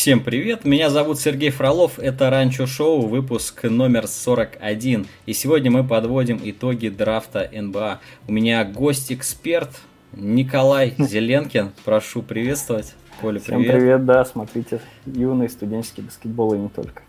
Всем привет, меня зовут Сергей Фролов, это Ранчо Шоу, выпуск номер 41. И сегодня мы подводим итоги драфта НБА. У меня гость-эксперт Николай Зеленкин, прошу приветствовать. Коля, привет. Всем привет, да, смотрите, юный студенческий баскетбол и не только.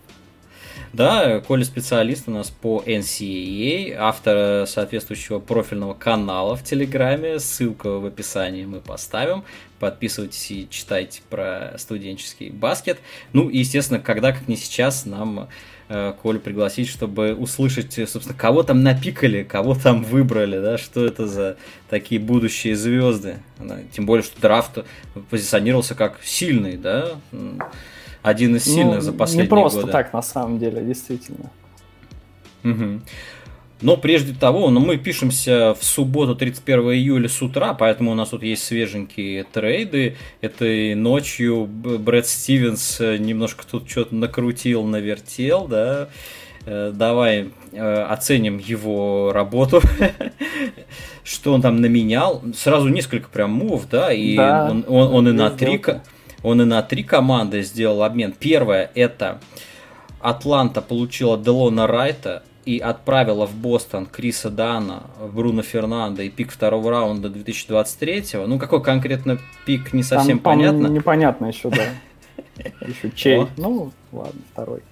Да, Коля специалист у нас по NCAA, автор соответствующего профильного канала в Телеграме, ссылка в описании мы поставим. Подписывайтесь и читайте про студенческий баскет. Ну и, естественно, когда, как не сейчас, нам э, Колю пригласить, чтобы услышать, собственно, кого там напикали, кого там выбрали, да, что это за такие будущие звезды. Тем более, что драфт позиционировался как сильный, да, один из сильных ну, за последние годы. Не просто годы. так, на самом деле, действительно. Угу. Но прежде того, ну, мы пишемся в субботу 31 июля с утра, поэтому у нас тут есть свеженькие трейды. Этой ночью Брэд Стивенс э, немножко тут что-то накрутил, навертел, да. Э, давай э, оценим его работу, что он там наменял. Сразу несколько прям мув, да, и да, он, он, он и на три... Он и на три команды сделал обмен. Первое это Атланта получила Делона Райта и отправила в Бостон Криса Дана, Бруно Фернандо и пик второго раунда 2023. Ну, какой конкретно пик, не совсем там, понятно. Непонятно еще, да. Еще чей. Ну, ладно, второй.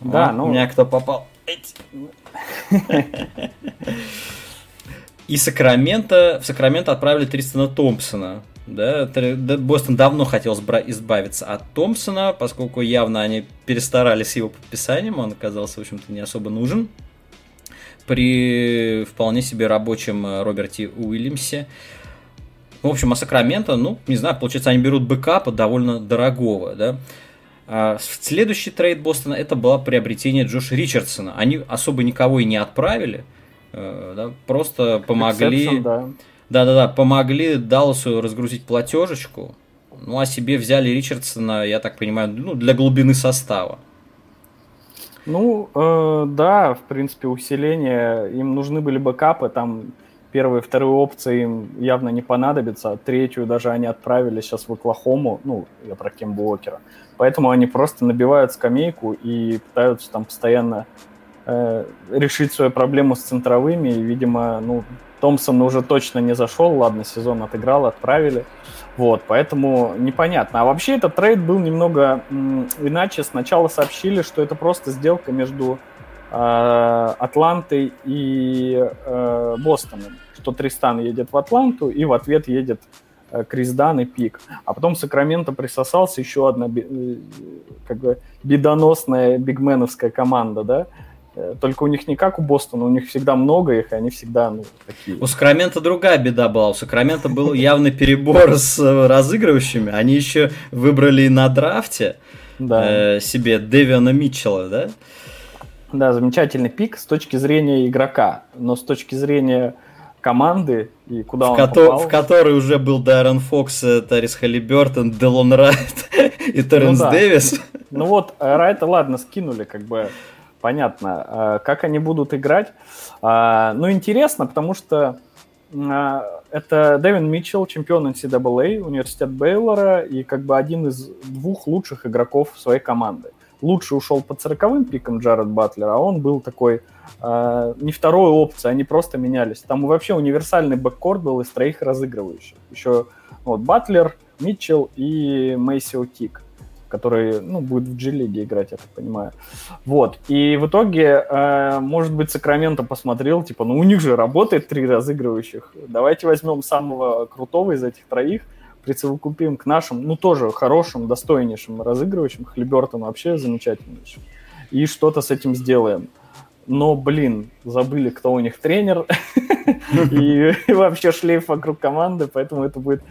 Да, ну... У меня кто попал. И Сакраменто, в Сакраменто отправили Тристона Томпсона. Да, Бостон давно хотел избавиться от Томпсона, поскольку явно они перестарались с его подписанием, он оказался, в общем-то, не особо нужен при вполне себе рабочем э, Роберте Уильямсе. В общем, а Сакраменто, ну, не знаю, получается, они берут бэкапа довольно дорогого, да. А следующий трейд Бостона это было приобретение Джоша Ричардсона. Они особо никого и не отправили, э, да, просто помогли... Exception, да да-да-да, помогли Далласу разгрузить платежечку, ну а себе взяли Ричардсона, я так понимаю, ну, для глубины состава. Ну, э, да, в принципе, усиление. Им нужны были бэкапы, там первые вторые опции им явно не понадобится, а третью даже они отправили сейчас в Оклахому, ну, я про Кембу Уокера. Поэтому они просто набивают скамейку и пытаются там постоянно э, решить свою проблему с центровыми, и, видимо, ну, Томпсон уже точно не зашел, ладно, сезон отыграл, отправили. Вот, поэтому непонятно. А вообще этот трейд был немного м, иначе. Сначала сообщили, что это просто сделка между э, Атлантой и э, Бостоном. Что Тристан едет в Атланту и в ответ едет э, Крис Дан и Пик. А потом Сакраменто присосался еще одна э, как бы бедоносная бигменовская команда, да, только у них не как у Бостона, у них всегда много их, и они всегда ну, такие. У Сакрамента другая беда была. У Сакрамента был явный перебор с э, разыгрывающими. Они еще выбрали на драфте да. э, себе Дэвиана Митчелла, да? Да, замечательный пик с точки зрения игрока, но с точки зрения команды и куда в он кото- попал. В которой уже был Дайрон Фокс, э, Тарис Халибертон, Делон Райт и Терренс ну, да. Дэвис. Ну вот, Райта, ладно, скинули, как бы понятно. А, как они будут играть? А, ну, интересно, потому что а, это Дэвин Митчелл, чемпион NCAA, университет Бейлора, и как бы один из двух лучших игроков своей команды. Лучше ушел под сороковым пиком Джаред Батлер, а он был такой э, не второй опцией, они просто менялись. Там вообще универсальный бэккорд был из троих разыгрывающих. Еще вот Батлер, Митчелл и Мейсио Тик который, ну, будет в G-лиге играть, я так понимаю. Вот. И в итоге, э, может быть, Сакраменто посмотрел, типа, ну, у них же работает три разыгрывающих. Давайте возьмем самого крутого из этих троих, присовокупим к нашим, ну, тоже хорошим, достойнейшим разыгрывающим. Хлебертон вообще замечательнейшим. И что-то с этим сделаем но, блин, забыли, кто у них тренер, и вообще шлейф вокруг команды, поэтому это будет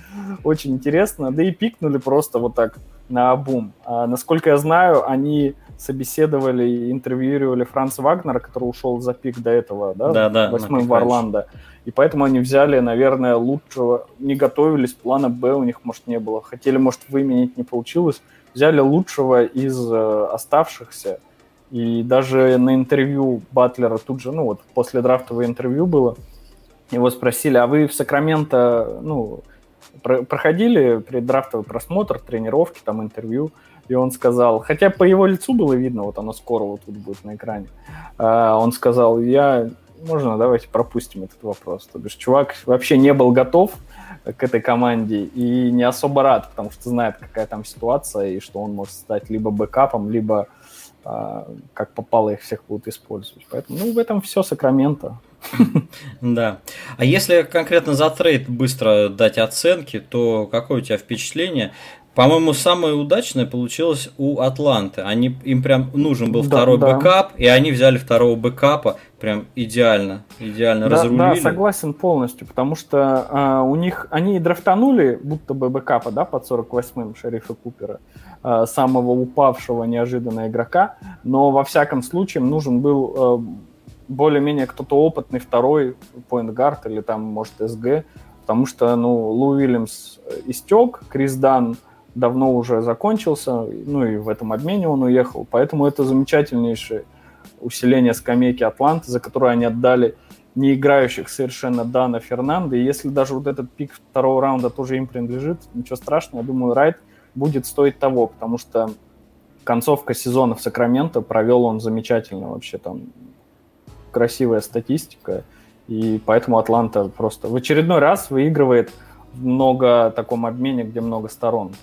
очень интересно. Да и пикнули просто вот так на бум. А, насколько я знаю, они собеседовали и интервьюировали Франца Вагнера, который ушел за пик до этого, да, да, да восьмым в Орландо. И поэтому они взяли, наверное, лучшего, не готовились, плана Б у них, может, не было. Хотели, может, выменить, не получилось. Взяли лучшего из э, оставшихся, и даже на интервью Батлера тут же, ну вот после драфтового интервью было, его спросили, а вы в Сакраменто, ну, проходили преддрафтовый просмотр, тренировки, там интервью? и он сказал, хотя по его лицу было видно, вот оно скоро вот тут будет на экране, а, он сказал, я, можно, давайте пропустим этот вопрос. То бишь, чувак вообще не был готов к этой команде и не особо рад, потому что знает, какая там ситуация, и что он может стать либо бэкапом, либо а, как попало их всех будут использовать. Поэтому, ну, в этом все Сакраменто. Да. А если конкретно за трейд быстро дать оценки, то какое у тебя впечатление? По-моему, самое удачное получилось у Атланты. Они, им прям нужен был да, второй да. бэкап, и они взяли второго бэкапа. Прям идеально, идеально да, разрулили. Да, согласен полностью, потому что а, у них, они драфтанули будто бы бэкапа, да, под 48-м шерифа Купера, а, самого упавшего неожиданно игрока, но во всяком случае нужен был а, более-менее кто-то опытный второй поинтгард или там, может, СГ, потому что, ну, Лу Уильямс истек, Крис Дан давно уже закончился, ну и в этом обмене он уехал, поэтому это замечательнейшее усиление скамейки Атланты, за которое они отдали не играющих совершенно Дана Фернанда, и если даже вот этот пик второго раунда тоже им принадлежит, ничего страшного, я думаю, Райт будет стоить того, потому что концовка сезона в Сакраменто провел он замечательно вообще, там красивая статистика, и поэтому Атланта просто в очередной раз выигрывает в много таком обмене, где много сторон.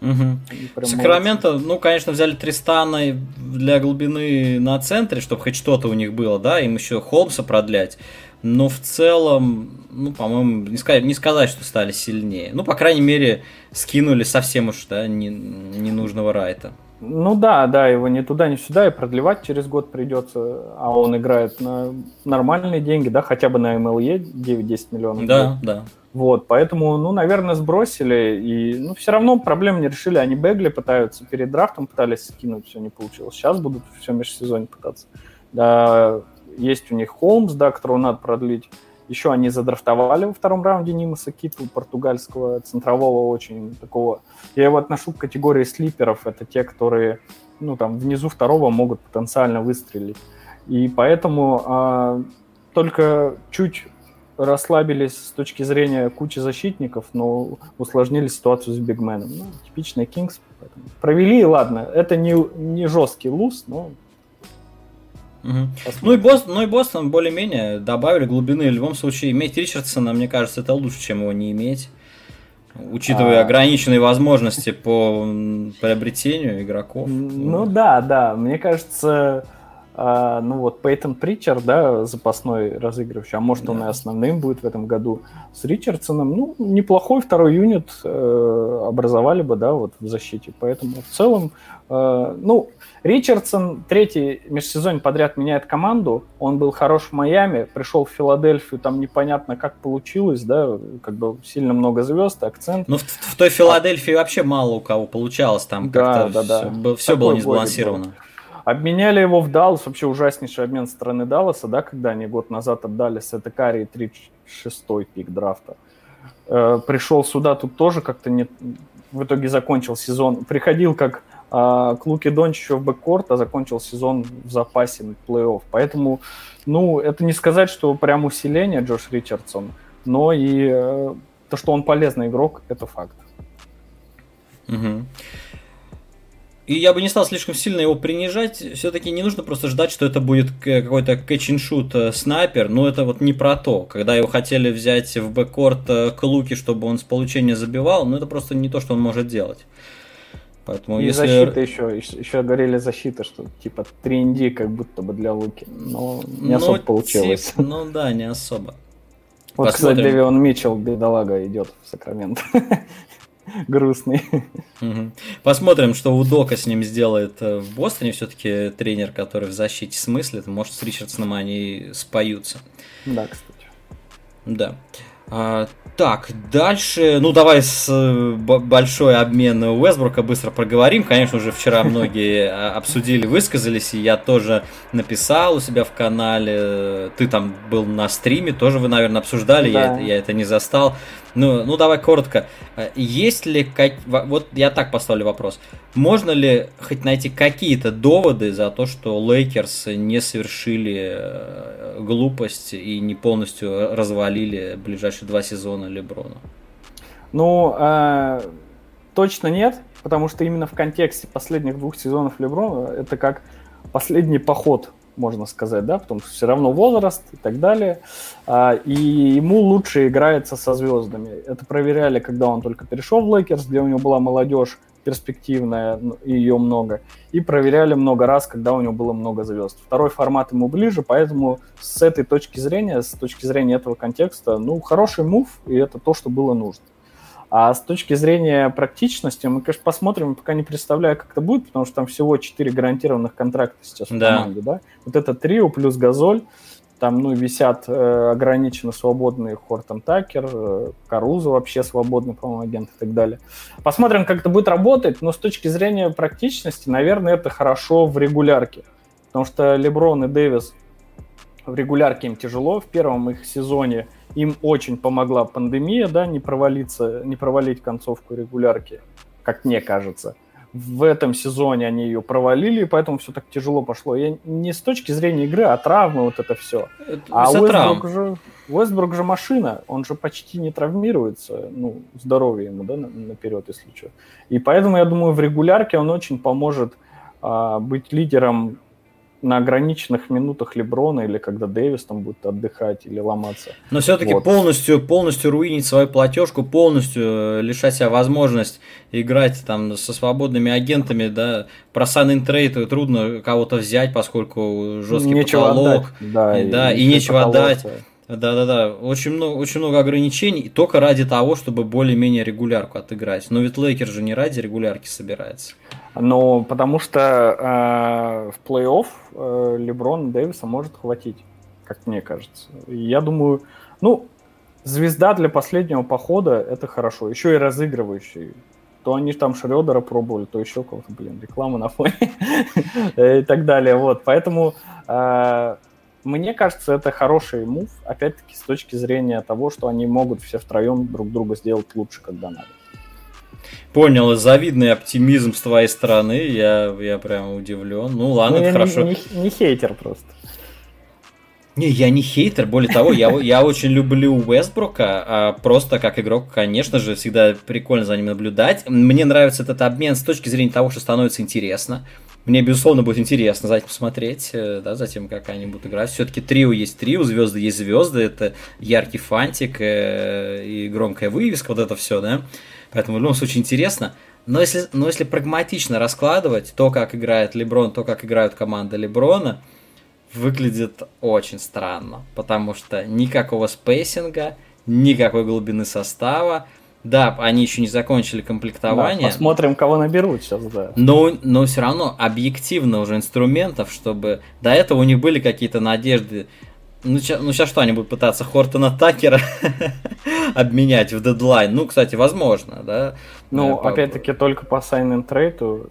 Угу. Сакраменто, ну, конечно, взяли Тристана для глубины на центре, чтобы хоть что-то у них было, да, им еще Холмса продлять. Но в целом, ну, по-моему, не сказать, не сказать, что стали сильнее. Ну, по крайней мере, скинули совсем уж, да, не, ненужного Райта. Ну да, да, его ни туда, ни сюда, и продлевать через год придется, а он играет на нормальные деньги, да, хотя бы на MLE 9-10 миллионов. Да, да. Вот, поэтому, ну, наверное, сбросили, и, ну, все равно проблем не решили. Они Бегли пытаются, перед драфтом пытались скинуть, все не получилось. Сейчас будут все межсезонье пытаться. Да, есть у них Холмс, да, которого надо продлить. Еще они задрафтовали во втором раунде Нимаса Киту, португальского центрового очень такого. Я его отношу к категории слиперов. Это те, которые, ну, там, внизу второго могут потенциально выстрелить. И поэтому а, только чуть расслабились с точки зрения кучи защитников, но усложнили ситуацию с бигменом. Ну, типичный Кингс. Провели, ладно, это не, не жесткий луз, но Угу. Ну, и Бостон, ну и Бостон более-менее добавили глубины. В любом случае, иметь Ричардсона, мне кажется, это лучше, чем его не иметь. Учитывая а... ограниченные возможности по приобретению игроков. Ну да, да. Мне кажется, а, ну вот Пейтон Притчер, да, запасной разыгрывающий, а может да. он и основным будет в этом году с Ричардсоном, ну, неплохой второй юнит э, образовали бы, да, вот в защите, поэтому в целом, э, ну, Ричардсон третий межсезонье подряд меняет команду, он был хорош в Майами, пришел в Филадельфию, там непонятно как получилось, да, как бы сильно много звезд, акцент. Ну, в, в той Филадельфии а... вообще мало у кого получалось, там да, как-то да, да. все, все было несбалансировано. Был. Обменяли его в Даллас, вообще ужаснейший обмен стороны Далласа, да, когда они год назад отдали Сетекари 36-й пик драфта. Э, пришел сюда, тут тоже как-то не... В итоге закончил сезон. Приходил как э, к Луке Дончичу в а закончил сезон в запасе плей-офф. Поэтому, ну, это не сказать, что прям усиление Джош Ричардсон, но и э, то, что он полезный игрок, это факт. Угу. И я бы не стал слишком сильно его принижать. Все-таки не нужно просто ждать, что это будет какой-то э, снайпер. Но это вот не про то. Когда его хотели взять в бэккорт э, к Луки, чтобы он с получения забивал, ну это просто не то, что он может делать. Поэтому и если... защита еще, еще говорили защита, что типа 3 как будто бы для Луки. Но не особо ну, получилось. Тип, ну да, не особо. Вот, Посмотрим. кстати, Девион Митчелл, бедолага, идет в Сакраменто. грустный. Посмотрим, что у Дока с ним сделает э, в Бостоне. Все-таки тренер, который в защите смыслит. Может, с Ричардсоном они споются. Да, кстати. Да. А, так, дальше, ну давай с э, большой обмен Уэсбрука быстро проговорим. Конечно, уже вчера многие а, обсудили, высказались, и я тоже написал у себя в канале. Ты там был на стриме, тоже вы, наверное, обсуждали, да. я, я это не застал. Ну, ну давай коротко. А, есть ли, вот я так поставлю вопрос. Можно ли хоть найти какие-то доводы за то, что Лейкерс не совершили э, глупость и не полностью развалили ближайшие два сезона Леброна? Ну, э, точно нет, потому что именно в контексте последних двух сезонов Леброна это как последний поход можно сказать, да, потому что все равно возраст и так далее. А, и ему лучше играется со звездами. Это проверяли, когда он только перешел в Лейкерс, где у него была молодежь перспективная, ну, ее много. И проверяли много раз, когда у него было много звезд. Второй формат ему ближе, поэтому с этой точки зрения, с точки зрения этого контекста, ну, хороший move, и это то, что было нужно. А с точки зрения практичности, мы, конечно, посмотрим, пока не представляю, как это будет, потому что там всего 4 гарантированных контракта сейчас в да. команде, да? Вот это трио плюс Газоль, там, ну, висят э, ограниченно свободные Хортон Такер, э, Карузо вообще свободный, по-моему, агент и так далее. Посмотрим, как это будет работать, но с точки зрения практичности, наверное, это хорошо в регулярке, потому что Леброн и Дэвис в регулярке им тяжело, в первом их сезоне – им очень помогла пандемия, да, не провалиться, не провалить концовку регулярки, как мне кажется. В этом сезоне они ее провалили, поэтому все так тяжело пошло. Я не с точки зрения игры, а травмы вот это все. Это а Уэстбрук же, Уэстбрук же машина, он же почти не травмируется, ну, здоровье ему, да, наперед, если что. И поэтому, я думаю, в регулярке он очень поможет а, быть лидером на ограниченных минутах Леброна или когда Дэвис там будет отдыхать или ломаться. Но все-таки вот. полностью, полностью руинить свою платежку, полностью э, лишать себя возможность играть там со свободными агентами, да, про сан трейд трудно кого-то взять, поскольку жесткий нечего потолок, отдать. да, и, да, и, и нечего отдать. Да-да-да, очень много, очень много ограничений, только ради того, чтобы более-менее регулярку отыграть. Но ведь Лейкер же не ради регулярки собирается. Ну, потому что э, в плей-офф э, Леброн Дэвиса может хватить, как мне кажется. Я думаю, ну, звезда для последнего похода – это хорошо. Еще и разыгрывающий. То они там Шредера пробовали, то еще кого-то, блин, реклама на фоне и так далее. Вот, поэтому э, мне кажется, это хороший мув, опять-таки, с точки зрения того, что они могут все втроем друг друга сделать лучше, когда надо. Понял, завидный оптимизм с твоей стороны, я, я прям удивлен. Ну ладно, ну, это хорошо. Не, не, не хейтер просто. Не, я не хейтер, более того, я, я очень люблю Уэсбрука, а просто как игрок, конечно же, всегда прикольно за ним наблюдать. Мне нравится этот обмен с точки зрения того, что становится интересно. Мне, безусловно, будет интересно за этим посмотреть, э, да, за тем, как они будут играть. Все-таки трио есть трио, звезды есть звезды, это яркий фантик э, и громкая вывеска, вот это все, да. Поэтому в любом случае интересно. Но если, но если прагматично раскладывать то, как играет Леброн, то, как играют команды Леброна, выглядит очень странно. Потому что никакого спейсинга, никакой глубины состава. Да, они еще не закончили комплектование. Да, посмотрим, кого наберут сейчас, да. Но, но все равно объективно уже инструментов, чтобы до этого у них были какие-то надежды ну, ну сейчас что, они будут пытаться Хортона Такера обменять в дедлайн? Ну, кстати, возможно, да? Ну, по... опять-таки, только по sign трейду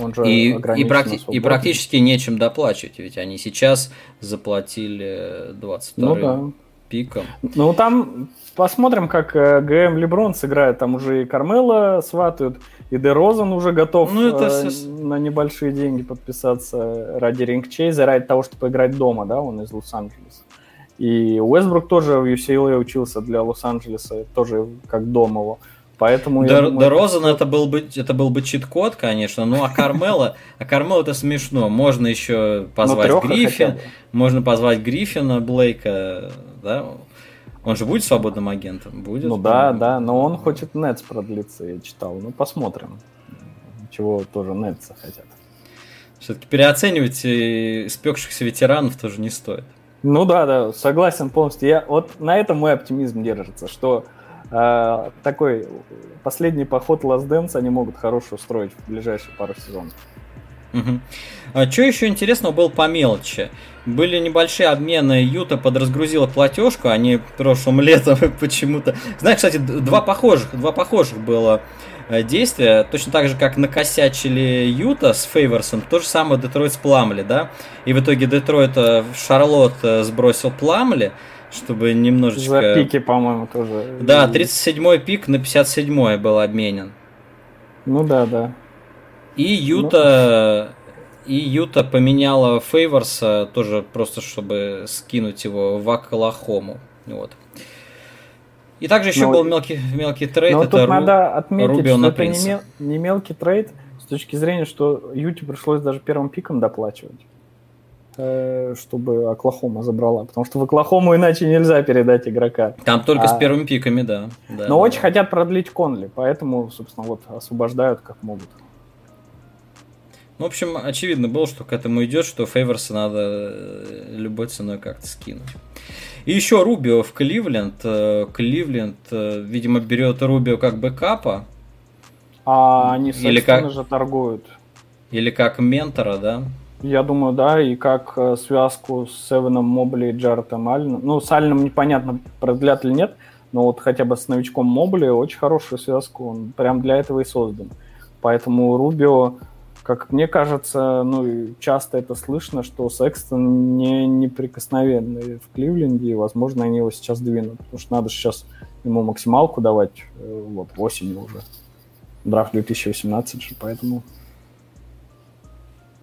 он же и, и, практи- и практически нечем доплачивать, ведь они сейчас заплатили 22 ну, да. пиком. Ну, там посмотрим, как э, ГМ Леброн сыграет. Там уже и Кармела сватают, и Дерозан уже готов ну, это э, на небольшие деньги подписаться ради ринг-чейза, ради того, чтобы поиграть дома, да, он из Лос-Анджелеса. И Уэсбрук тоже в UCLA учился для Лос-Анджелеса, тоже как дом его. Поэтому Дер, думаю, Дерозан это... это был бы это был бы чит-код, конечно, ну а Кармела, а Кармела это смешно. Можно еще ну, позвать Гриффин, можно позвать Гриффина, Блейка, да, он же будет свободным агентом? Будет? Ну да, да, но он хочет Нетс продлиться, я читал. Ну посмотрим, чего тоже Нетсы хотят. Все-таки переоценивать испекшихся ветеранов тоже не стоит. Ну да, да, согласен полностью. Я, вот на этом мой оптимизм держится, что э, такой последний поход Last Dance они могут хорошо устроить в ближайшие пару сезонов. Угу. А что еще интересного было по мелочи? Были небольшие обмены, Юта подразгрузила платежку, они прошлым летом почему-то... Знаешь, кстати, два похожих, два похожих было э, действия, точно так же, как накосячили Юта с Фейверсом, то же самое Детройт с Пламли, да? И в итоге Детройт в Шарлотт э, сбросил Пламли, чтобы немножечко... За пики, по-моему, тоже. Да, 37-й пик на 57-й был обменен. Ну да, да. И Юта, и Юта поменяла Фейворса тоже просто, чтобы скинуть его в Оклахому. Вот. И также еще но, был мелкий, мелкий trade. Но это тут Ру, надо отметить, Рубио что это не, мел, не мелкий trade с точки зрения, что Юте пришлось даже первым пиком доплачивать, чтобы Оклахома забрала. Потому что в Оклахому иначе нельзя передать игрока. Там только а, с первыми пиками, да. да но да. очень хотят продлить Конли, поэтому, собственно, вот освобождают как могут. Ну, в общем, очевидно было, что к этому идет, что Фейверса надо э, любой ценой как-то скинуть. И еще Рубио в Кливленд. Э, Кливленд, э, видимо, берет Рубио как бэкапа. А они, Или как... же торгуют. Или как ментора, да? Я думаю, да, и как связку с Севеном Мобли и Джаретом Алленом. Ну, с Алленом непонятно, продлят или нет, но вот хотя бы с новичком Мобли очень хорошую связку, он прям для этого и создан. Поэтому Рубио как мне кажется, ну, часто это слышно, что Секстон не неприкосновенный в Кливленде, и, возможно, они его сейчас двинут, потому что надо сейчас ему максималку давать, э, вот, осенью уже. Драфт 2018 же, поэтому...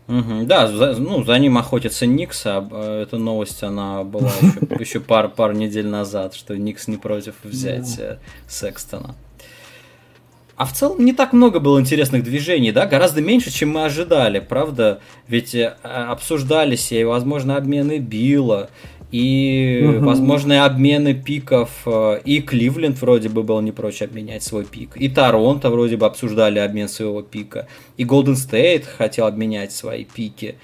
Угу, да, за, ну, за ним охотится Никс, а э, эта новость, она была еще, еще пар, пару недель назад, что Никс не против взять да. Секстона. А в целом не так много было интересных движений, да, гораздо меньше, чем мы ожидали, правда? Ведь э, обсуждались и, возможно, обмены Билла, и угу. возможные обмены пиков, э, и Кливленд вроде бы был не прочь обменять свой пик, и Торонто вроде бы обсуждали обмен своего пика, и Голден Стейт хотел обменять свои пики,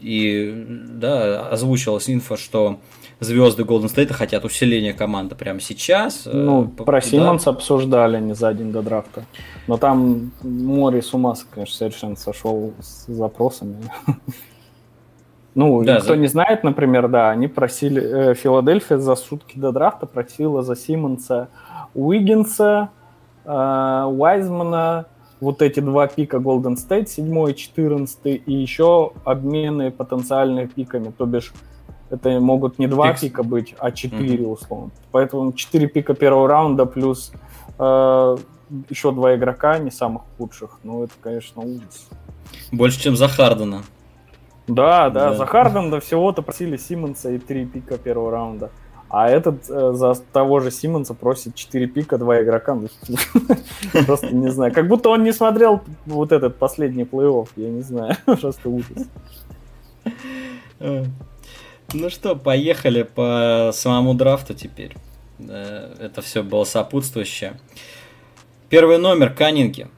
и, да, озвучилась инфа, что звезды Golden State хотят усиления команды прямо сейчас. Э, ну, про да. Симмонса обсуждали не за день до драфта. Но там море с ума, конечно, совершенно сошел с запросами. Ну, да, кто за... не знает, например, да, они просили, э, Филадельфия за сутки до драфта просила за Симмонса Уиггинса, э, Уайзмана, вот эти два пика Golden State, 7 и 14, и еще обмены потенциальными пиками, то бишь это могут не два Фикс. пика быть, а четыре, mm-hmm. условно. Поэтому четыре пика первого раунда плюс э, еще два игрока не самых худших. Ну, это, конечно, ужас. Больше, чем за Хардена. Да, да, да. за Хардена всего-то просили Симмонса и три пика первого раунда. А этот э, за того же Симмонса просит 4 пика, два игрока. Ну, просто не знаю. Как будто он не смотрел вот этот последний плей-офф. Я не знаю. Просто ужас. Э, ну что, поехали по самому драфту теперь. Это все было сопутствующее. Первый номер Каннинги.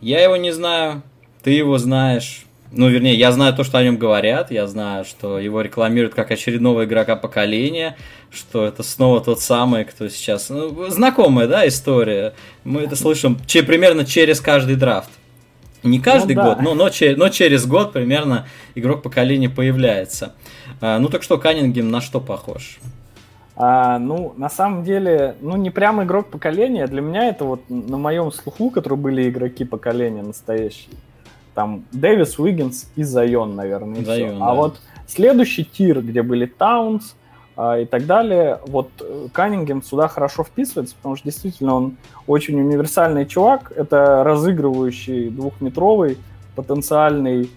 Я его не знаю, ты его знаешь. Ну, вернее, я знаю то, что о нем говорят. Я знаю, что его рекламируют как очередного игрока поколения, что это снова тот самый, кто сейчас... Ну, знакомая, да, история. Мы это слышим че, примерно через каждый драфт. Не каждый ну, да. год, но, но, но через год примерно игрок поколения появляется. А, ну так что, Каннингем на что похож? А, ну, на самом деле, ну, не прям игрок поколения. Для меня это вот на моем слуху, которые были игроки поколения настоящие. Там Дэвис, Уиггинс и Зайон, наверное. И Зайон, да. А вот следующий тир, где были Таунс а, и так далее, вот э, Каннингем сюда хорошо вписывается, потому что действительно он очень универсальный чувак. Это разыгрывающий двухметровый потенциальный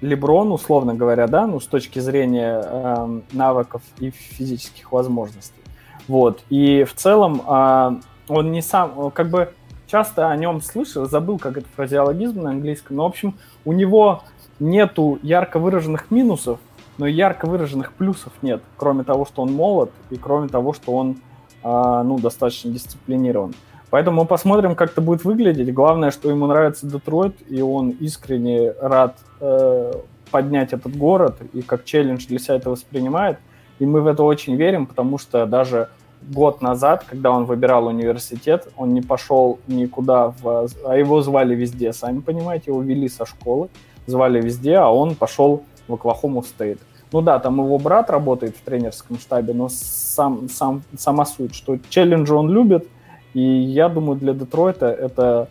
Леброн, условно говоря, да, ну, с точки зрения э, навыков и физических возможностей. Вот. И в целом э, он не сам, как бы часто о нем слышал, забыл, как это фразеологизм на английском, но, в общем, у него нету ярко выраженных минусов, но ярко выраженных плюсов нет, кроме того, что он молод и кроме того, что он, э, ну, достаточно дисциплинирован. Поэтому мы посмотрим, как это будет выглядеть. Главное, что ему нравится Детройт, и он искренне рад э, поднять этот город, и как челлендж для себя это воспринимает. И мы в это очень верим, потому что даже год назад, когда он выбирал университет, он не пошел никуда, в, а его звали везде, сами понимаете, его вели со школы, звали везде, а он пошел в Оклахому Стейт. Ну да, там его брат работает в тренерском штабе, но сам, сам, сама суть, что челленджи он любит – и я думаю, для Детройта это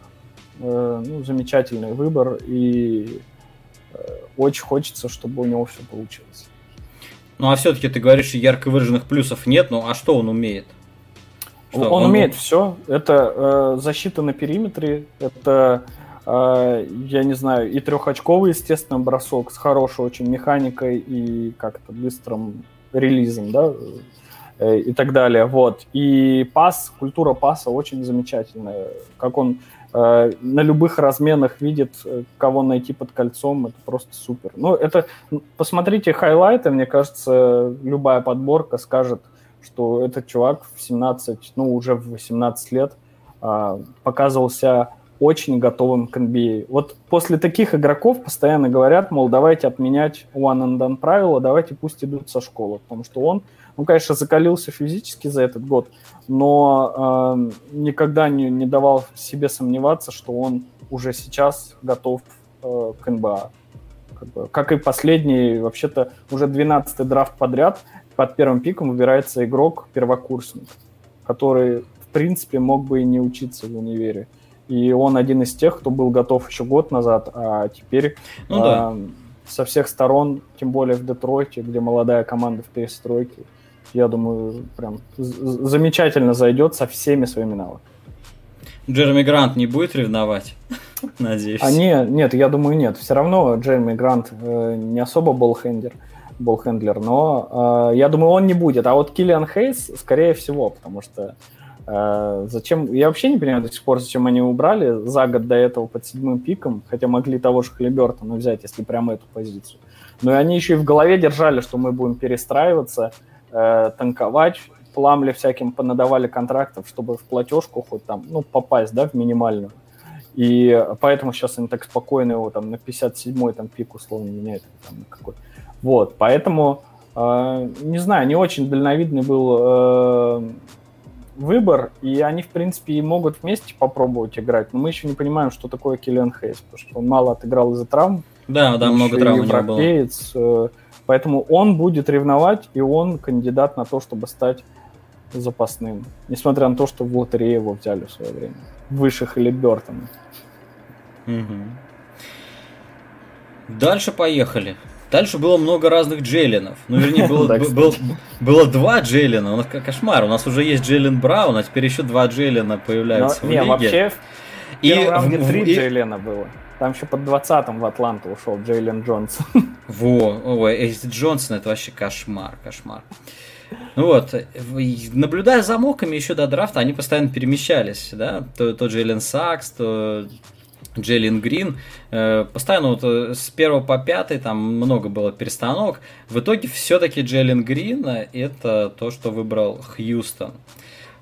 э, ну, замечательный выбор, и э, очень хочется, чтобы у него все получилось. Ну а все-таки ты говоришь, ярко выраженных плюсов нет, ну а что он умеет? Что, он, он умеет все. Это э, защита на периметре, это, э, я не знаю, и трехочковый, естественно, бросок с хорошей очень механикой и как-то быстрым релизом, да, э, и так далее. Вот. И пас, культура паса очень замечательная. Как он э, на любых разменах видит, э, кого найти под кольцом, это просто супер. Ну, это, посмотрите хайлайты, мне кажется, любая подборка скажет, что этот чувак в 17, ну, уже в 18 лет э, показывался очень готовым к NBA. Вот после таких игроков постоянно говорят, мол, давайте отменять one and done правила, давайте пусть идут со школы, потому что он, ну, конечно, закалился физически за этот год, но э, никогда не, не давал себе сомневаться, что он уже сейчас готов э, к НБА. Как, бы, как и последний, вообще-то уже 12-й драфт подряд, под первым пиком выбирается игрок первокурсник, который, в принципе, мог бы и не учиться в универе. И он один из тех, кто был готов еще год назад, а теперь ну, да. э, со всех сторон, тем более в Детройте, где молодая команда в перестройке, я думаю, прям замечательно зайдет со всеми своими навыками. Джереми Грант не будет ревновать, надеюсь. А не, нет, я думаю, нет. Все равно Джереми Грант э, не особо болхендер, болхендлер, но э, я думаю, он не будет. А вот Киллиан Хейс, скорее всего, потому что Э, зачем? Я вообще не понимаю до сих пор, зачем они убрали за год до этого под седьмым пиком, хотя могли того же Халибертона взять, если прямо эту позицию. Но и они еще и в голове держали, что мы будем перестраиваться, э, танковать, пламли всяким понадавали контрактов, чтобы в платежку хоть там, ну, попасть, да, в минимальную. И поэтому сейчас они так спокойно его там на 57-й там пик условно меняют. Там, на какой. Вот, поэтому, э, не знаю, не очень дальновидный был э, выбор, и они, в принципе, и могут вместе попробовать играть, но мы еще не понимаем, что такое Киллиан Хейс, потому что он мало отыграл из-за травм. Да, да, много травм у него было. Э, поэтому он будет ревновать, и он кандидат на то, чтобы стать запасным. Несмотря на то, что в лотерее его взяли в свое время. Высших или Бертона. Угу. Дальше поехали. Дальше было много разных Джеленов. Ну, вернее, было, был, было два Джелена. У нас кошмар. У нас уже есть Джелен Браун, а теперь еще два Джелена появляются Но, в не, лиге. вообще в и, раунде три и... Джейлена было. Там еще под 20-м в Атланту ушел Джейлен Джонсон. Во, ой, Эйс Джонсон это вообще кошмар, кошмар. Ну вот, наблюдая за моками еще до драфта, они постоянно перемещались, да, то, то Джейлен Сакс, то Джейлин Грин. Э, постоянно вот э, с первого по пятый там много было перестановок. В итоге все-таки Джейлин Грин это то, что выбрал Хьюстон.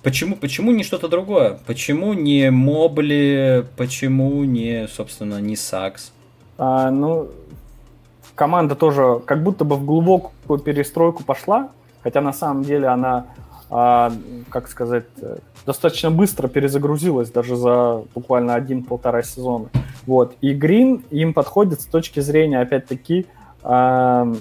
Почему, почему не что-то другое? Почему не Мобли? Почему не, собственно, не Сакс? А, ну, команда тоже как будто бы в глубокую перестройку пошла, хотя на самом деле она а, как сказать, достаточно быстро перезагрузилась даже за буквально один-полтора сезона. Вот. И Грин им подходит с точки зрения, опять-таки, а,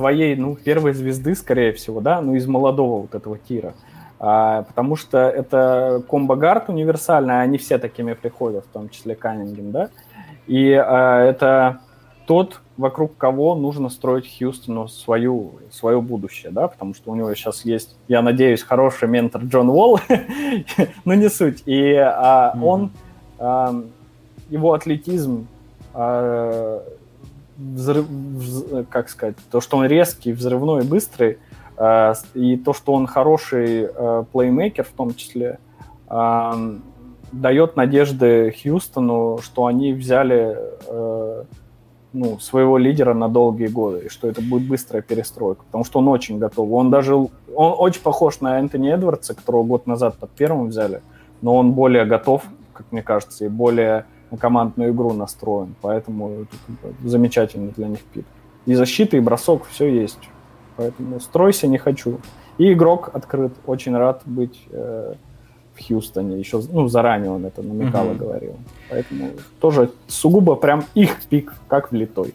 своей, ну, первой звезды, скорее всего, да, ну, из молодого вот этого тира. А, потому что это комбо-гард универсальный, они все такими приходят, в том числе Каннингем, да. И а, это тот, вокруг кого нужно строить Хьюстону свою, свое будущее, да, потому что у него сейчас есть, я надеюсь, хороший ментор Джон Уолл, но не суть. И а, mm-hmm. он, а, его атлетизм, а, взрыв, вз, как сказать, то, что он резкий, взрывной, быстрый, а, и то, что он хороший а, плеймейкер в том числе, дает надежды Хьюстону, что они взяли а, ну, своего лидера на долгие годы, и что это будет быстрая перестройка, потому что он очень готов. Он даже, он очень похож на Энтони Эдвардса, которого год назад под первым взяли, но он более готов, как мне кажется, и более на командную игру настроен, поэтому это замечательный для них пик. И защита, и бросок, все есть. Поэтому стройся не хочу. И игрок открыт, очень рад быть э, в Хьюстоне. Еще ну, заранее он это намекал и говорил. Поэтому тоже сугубо прям их пик, как влитой.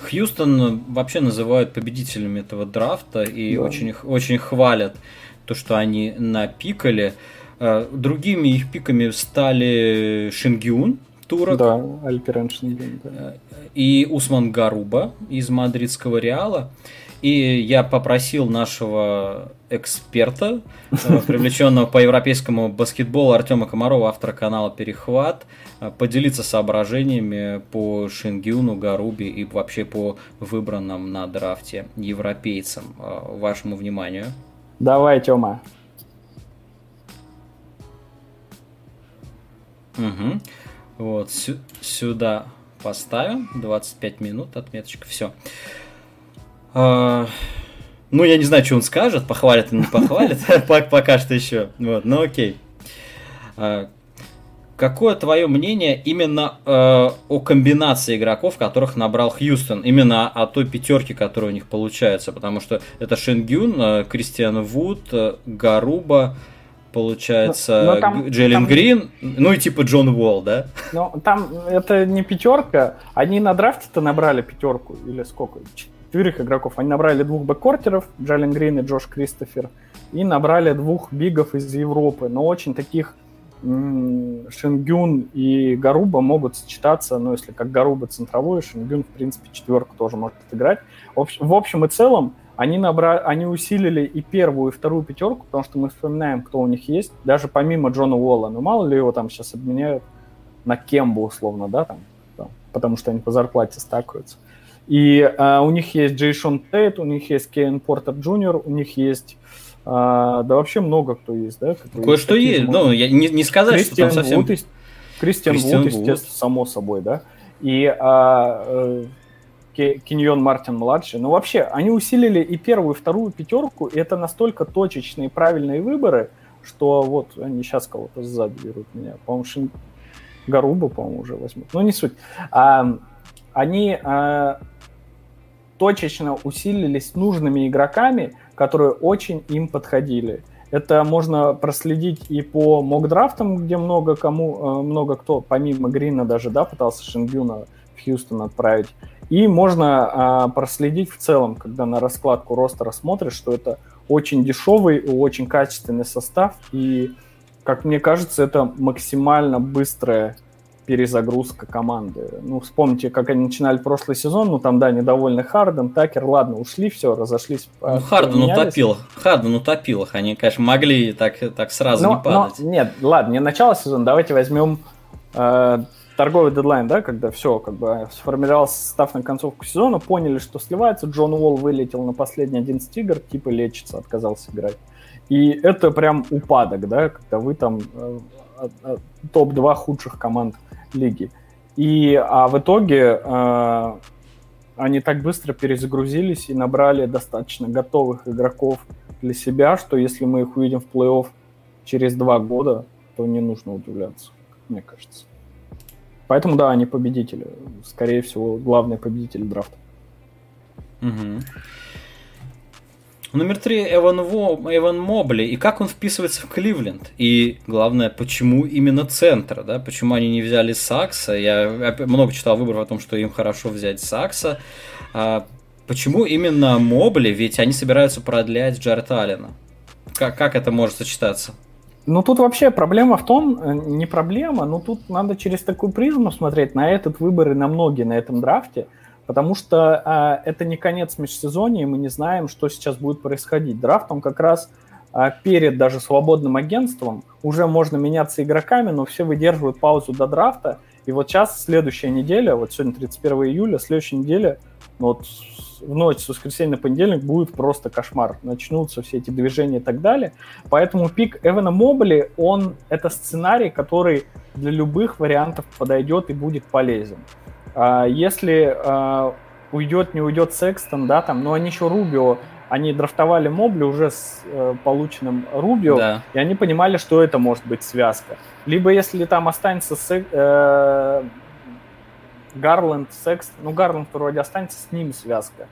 Хьюстон вообще называют победителями этого драфта и да. очень, очень хвалят то, что они напикали. Э, другими их пиками стали Шингюн, турок. Да, Альперен Шингюн. Да. И Усман Гаруба из мадридского Реала. И я попросил нашего эксперта, э, привлеченного по европейскому баскетболу Артема Комарова, автора канала «Перехват», э, поделиться соображениями по Шингюну, Гаруби и вообще по выбранным на драфте европейцам. Э, вашему вниманию. Давай, Тёма. Угу. Вот, сю- сюда поставим. 25 минут, отметочка, все. А, ну, я не знаю, что он скажет, похвалит или не похвалит, пока что еще. Вот, ну окей. А, какое твое мнение именно э, о комбинации игроков, которых набрал Хьюстон? Именно о той пятерке, которая у них получается. Потому что это Шенгюн, э, Кристиан Вуд, э, Гаруба, получается, но, но там, Джейлен там... Грин, ну и типа Джон Уолл, да? Ну, там это не пятерка, они на драфте-то набрали пятерку, или сколько? Четверых игроков. Они набрали двух бэккортеров, Джейлен Грин и Джош Кристофер, и набрали двух бигов из Европы, но очень таких Шенгюн и Гаруба могут сочетаться, ну, если как Гаруба центровой, Шенгюн, в принципе, четверку тоже может отыграть. В общем, в общем и целом, они, набрали, они усилили и первую, и вторую пятерку, потому что мы вспоминаем, кто у них есть, даже помимо Джона Уолла. Ну, мало ли его там сейчас обменяют на Кембу, условно, да, там, там потому что они по зарплате стакаются. И а, у них есть Джейшон Тейт, у них есть Кевин Портер Джуниор, у них есть а, да вообще много кто есть, да? Кое-что есть, ну, я не, не сказать, Кристиан что там совсем... Вуд, есть, Кристиан, Кристиан Вуд, естественно, само собой, да. И а, э, Кеньон Мартин младший. Но вообще, они усилили и первую, и вторую пятерку, и это настолько точечные правильные выборы, что вот они сейчас кого-то сзади берут меня. По-моему, Шин... Гаруба, по-моему, уже возьмут. Но не суть. А, они а, точечно усилились нужными игроками, которые очень им подходили. Это можно проследить и по мокдрафтам, где много кому, э, много кто, помимо Грина даже, да, пытался Шингюна Хьюстон отправить. И можно а, проследить в целом, когда на раскладку роста смотришь, что это очень дешевый очень качественный состав. И, как мне кажется, это максимально быстрая перезагрузка команды. Ну, вспомните, как они начинали прошлый сезон, ну, там, да, недовольны Харден, Такер, ладно, ушли, все, разошлись. Ну, Харден утопил, Харден утопил их, они, конечно, могли так, так сразу но, не падать. Но, нет, ладно, не начало сезона, давайте возьмем э, торговый дедлайн, да, когда все, как бы сформировался состав на концовку сезона, поняли, что сливается, Джон Уолл вылетел на последний 11 игр, типа лечится, отказался играть. И это прям упадок, да, когда вы там э, э, топ-2 худших команд лиги. И, а в итоге э, они так быстро перезагрузились и набрали достаточно готовых игроков для себя, что если мы их увидим в плей-офф через два года, то не нужно удивляться, мне кажется. Поэтому, да, они победители. Скорее всего, главный победитель драфта. Угу. Номер три Эван, Во, Эван Мобли. И как он вписывается в Кливленд? И главное, почему именно центр? Да? Почему они не взяли Сакса? Я много читал выборов о том, что им хорошо взять Сакса. А почему именно Мобли? Ведь они собираются продлять Джаред Аллена. Как, как это может сочетаться? Ну, тут вообще проблема в том, э, не проблема, но тут надо через такую призму смотреть на этот выбор и на многие на этом драфте, потому что а, это не конец межсезонья, и мы не знаем, что сейчас будет происходить. Драфт, он как раз а, перед даже свободным агентством, уже можно меняться игроками, но все выдерживают паузу до драфта, и вот сейчас, следующая неделя, вот сегодня 31 июля, следующая неделя, ну, вот в ночь с воскресенья на понедельник будет просто кошмар. Начнутся все эти движения и так далее. Поэтому пик Эвана Мобли, он это сценарий, который для любых вариантов подойдет и будет полезен. А если а, уйдет, не уйдет Секстон, да, там, но они еще Рубио, они драфтовали Мобли уже с э, полученным Рубио, да. и они понимали, что это может быть связка. Либо если там останется э, Гарленд, Секст, ну Гарленд вроде останется, с ним связка.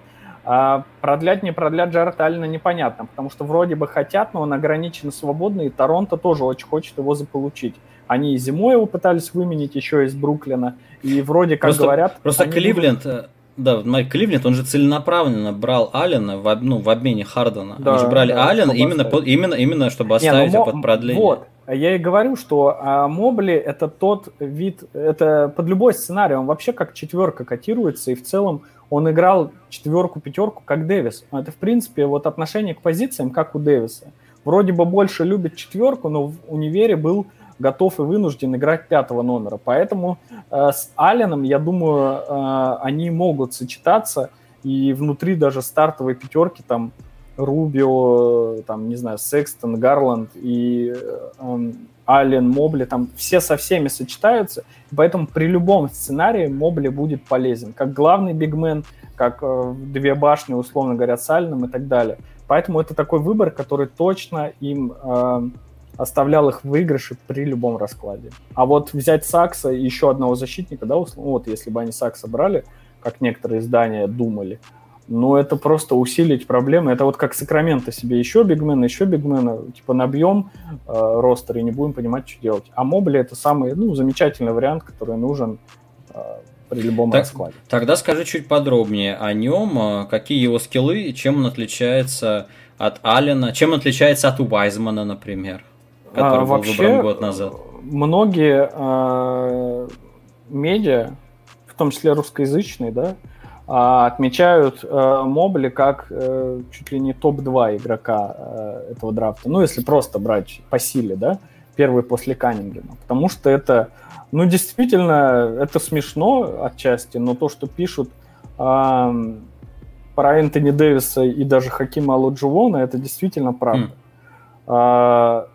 А продлять, не продлять Джаред Аллена непонятно, потому что вроде бы хотят, но он ограниченно свободный, и Торонто тоже очень хочет его заполучить. Они и зимой его пытались выменить еще из Бруклина, и вроде как просто, говорят... Просто Кливленд, будут... Э, да, смотри, Кливленд, он же целенаправленно брал Аллена в, ну, в обмене Хардена. Да, Они же брали да, Аллена именно, под, именно, именно, чтобы оставить не, ну, его под продление. Вот, я и говорю, что а, Мобли это тот вид, это под любой сценарий, он вообще как четверка котируется, и в целом он играл четверку-пятерку, как Дэвис. Это, в принципе, вот отношение к позициям, как у Дэвиса. Вроде бы больше любит четверку, но в универе был готов и вынужден играть пятого номера. Поэтому э, с Алленом, я думаю, э, они могут сочетаться, и внутри даже стартовой пятерки там Рубио, там, не знаю, Секстон, Гарланд и э, Аллен, Мобли, там все со всеми сочетаются, поэтому при любом сценарии Мобли будет полезен, как главный бигмен, как э, две башни, условно говоря, с Алленом и так далее. Поэтому это такой выбор, который точно им э, оставлял их в выигрыше при любом раскладе. А вот взять Сакса и еще одного защитника, да, условно, вот если бы они Сакса брали, как некоторые издания думали, ну, это просто усилить проблемы. Это вот как Сакраменто себе еще бигмена, еще бигмена, типа набьем э, ростер и не будем понимать, что делать. А Мобли это самый, ну, замечательный вариант, который нужен э, при любом так, раскладе. Тогда скажи чуть подробнее о нем, э, какие его скиллы и чем он отличается от Аллена, чем он отличается от Уайзмана, например который а, был вообще, выбран год назад? Многие э, медиа, в том числе русскоязычные, да, э, отмечают э, Мобли как э, чуть ли не топ-2 игрока э, этого драфта. Ну, если просто брать по силе, да, первый после Каннингема. Потому что это, ну, действительно, это смешно отчасти, но то, что пишут э, про Энтони Дэвиса и даже Хакима Алуджувона, это действительно правда. Mm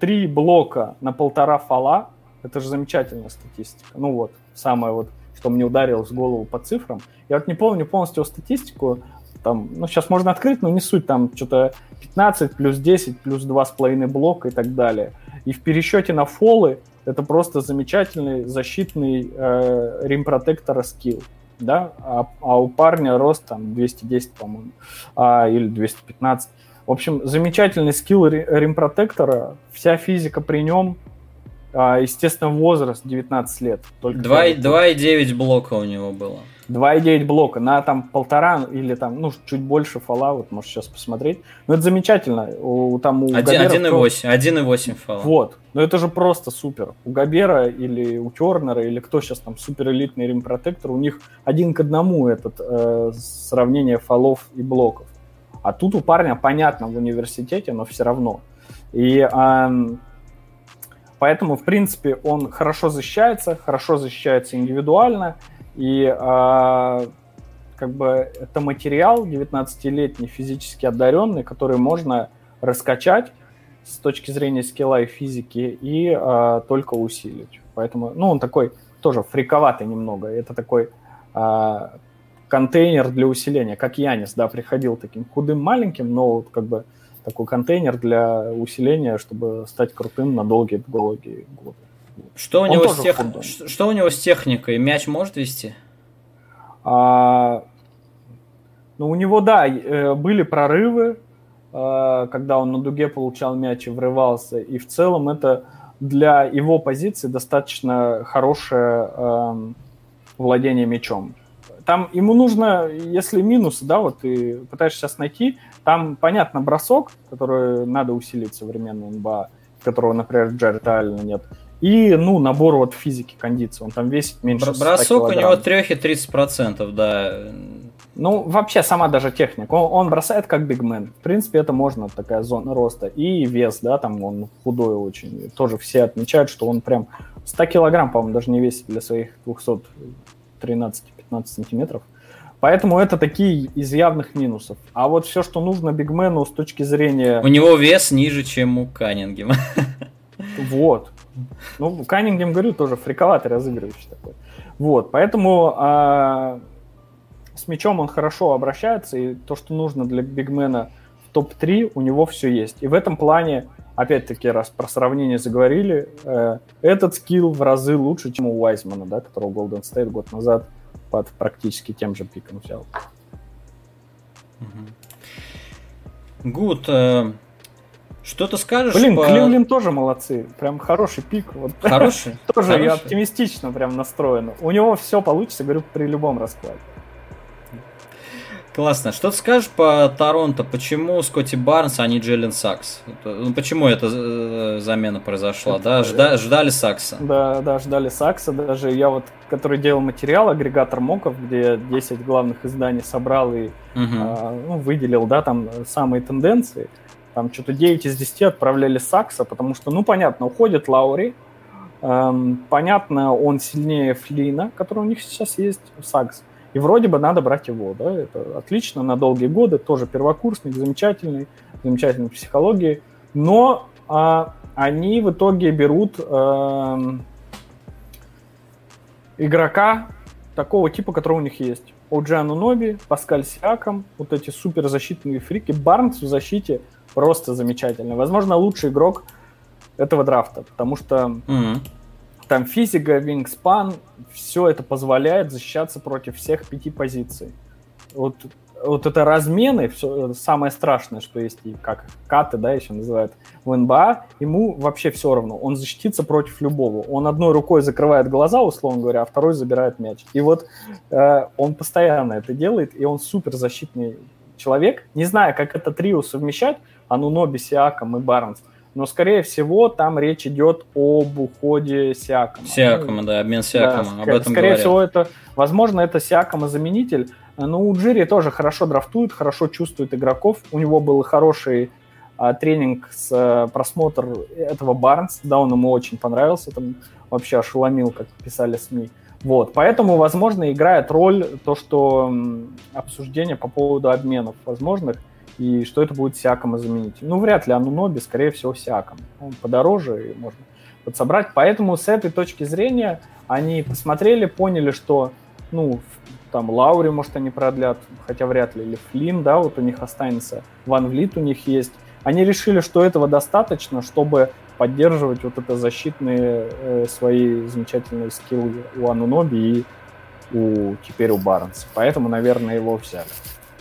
три блока на полтора фола, это же замечательная статистика. Ну вот, самое вот, что мне ударило в голову по цифрам. Я вот не помню полностью статистику, там, ну, сейчас можно открыть, но не суть, там что-то 15 плюс 10 плюс 2,5 блока и так далее. И в пересчете на фолы это просто замечательный защитный э, римпротектора скилл, да, а, а у парня рост там 210, по-моему, а, или 215. В общем, замечательный скилл римпротектора, вся физика при нем, естественно, возраст 19 лет. 2,9 блока у него было. 2,9 блока на там полтора или там, ну, чуть больше фола, вот можешь сейчас посмотреть. Ну, это замечательно. У, там, у 1,8 1,8 фола. Вот. Ну, это же просто супер. У Габера или у Тернера, или кто сейчас там супер элитный римпротектор, у них один к одному этот э, сравнение фолов и блоков. А тут у парня понятно в университете, но все равно. И э, поэтому, в принципе, он хорошо защищается, хорошо защищается индивидуально. И э, как бы это материал 19-летний, физически одаренный, который можно раскачать с точки зрения скилла и физики и э, только усилить. Поэтому, ну, он такой тоже фриковатый немного. Это такой э, контейнер для усиления, как Янис, да, приходил таким худым маленьким, но вот как бы такой контейнер для усиления, чтобы стать крутым на долгие-долгие годы. Что у, него с тех... что у него с техникой? Мяч может вести? А... Ну, у него, да, э, были прорывы, э, когда он на дуге получал мяч и врывался, и в целом это для его позиции достаточно хорошее эм, владение мячом там ему нужно, если минус, да, вот ты пытаешься сейчас найти, там, понятно, бросок, который надо усилить современный НБА, которого, например, Джаред Аллена нет, и, ну, набор вот физики, кондиции, он там весит меньше Бросок у него трехи 30%, да. Ну, вообще, сама даже техника. Он, он бросает как бигмен. В принципе, это можно, такая зона роста. И вес, да, там он худой очень. Тоже все отмечают, что он прям 100 килограмм, по-моему, даже не весит для своих 213 15 сантиметров. Поэтому это такие из явных минусов. А вот все, что нужно Бигмену с точки зрения... У него вес ниже, чем у Каннингема. Вот. Ну, Каннингем, говорю, тоже фриковатый разыгрывающий такой. Вот, поэтому а, с мячом он хорошо обращается, и то, что нужно для Бигмена в топ-3, у него все есть. И в этом плане, опять-таки, раз про сравнение заговорили, э, этот скилл в разы лучше, чем у Уайзмана, да, которого Golden State год назад под практически тем же пиком взял. Гуд, э, что ты скажешь? Блин, по... Кливлин тоже молодцы. Прям хороший пик. Вот. Хороший? тоже хороший. я оптимистично прям настроен. У него все получится, говорю, при любом раскладе. Классно. Что ты скажешь по Торонто? Почему Скотти Барнс, а не Джеллен Сакс? Ну, почему эта э, замена произошла? Это, да, жда, ждали Сакса. Да, да, ждали Сакса. Даже я вот, который делал материал, агрегатор моков, где 10 главных изданий собрал и угу. а, ну, выделил, да, там самые тенденции. Там что-то 9 из 10 отправляли Сакса, потому что, ну, понятно, уходит Лаури, эм, понятно, он сильнее Флина, который у них сейчас есть, Сакс. И вроде бы надо брать его, да, это отлично, на долгие годы, тоже первокурсник, замечательный, замечательной психологии, но а, они в итоге берут а, игрока такого типа, который у них есть. Оджану Ноби, Паскаль Сиаком, вот эти суперзащитные фрики. Барнс в защите просто замечательный. Возможно, лучший игрок этого драфта, потому что mm-hmm. Там физика, вингспан, все это позволяет защищаться против всех пяти позиций. Вот, вот это размены, все, самое страшное, что есть, и как каты, да, еще называют в НБА, ему вообще все равно. Он защитится против любого. Он одной рукой закрывает глаза, условно говоря, а второй забирает мяч. И вот э, он постоянно это делает, и он супер защитный человек. Не знаю, как это трио совмещать, Ануноби, Сиаком и Барнс но, скорее всего, там речь идет об уходе Сиакома. Сиакома, да, обмен Сиакома, да, об этом Скорее говорят. всего, это, возможно, это Сиакома заменитель, но у Джири тоже хорошо драфтует, хорошо чувствует игроков, у него был хороший а, тренинг с а, просмотр этого Барнс, да, он ему очень понравился, там вообще ошеломил, как писали СМИ. Вот, поэтому, возможно, играет роль то, что м, обсуждение по поводу обменов возможных, и что это будет Сиакома заменить. Ну, вряд ли Ануноби, скорее всего, Сиаком. Он подороже, и можно подсобрать. Поэтому с этой точки зрения они посмотрели, поняли, что, ну, там Лаури, может, они продлят, хотя вряд ли, или Флин, да, вот у них останется, Ван Влит у них есть. Они решили, что этого достаточно, чтобы поддерживать вот это защитные э, свои замечательные скиллы у Ануноби и у, теперь у Барнса. Поэтому, наверное, его взяли.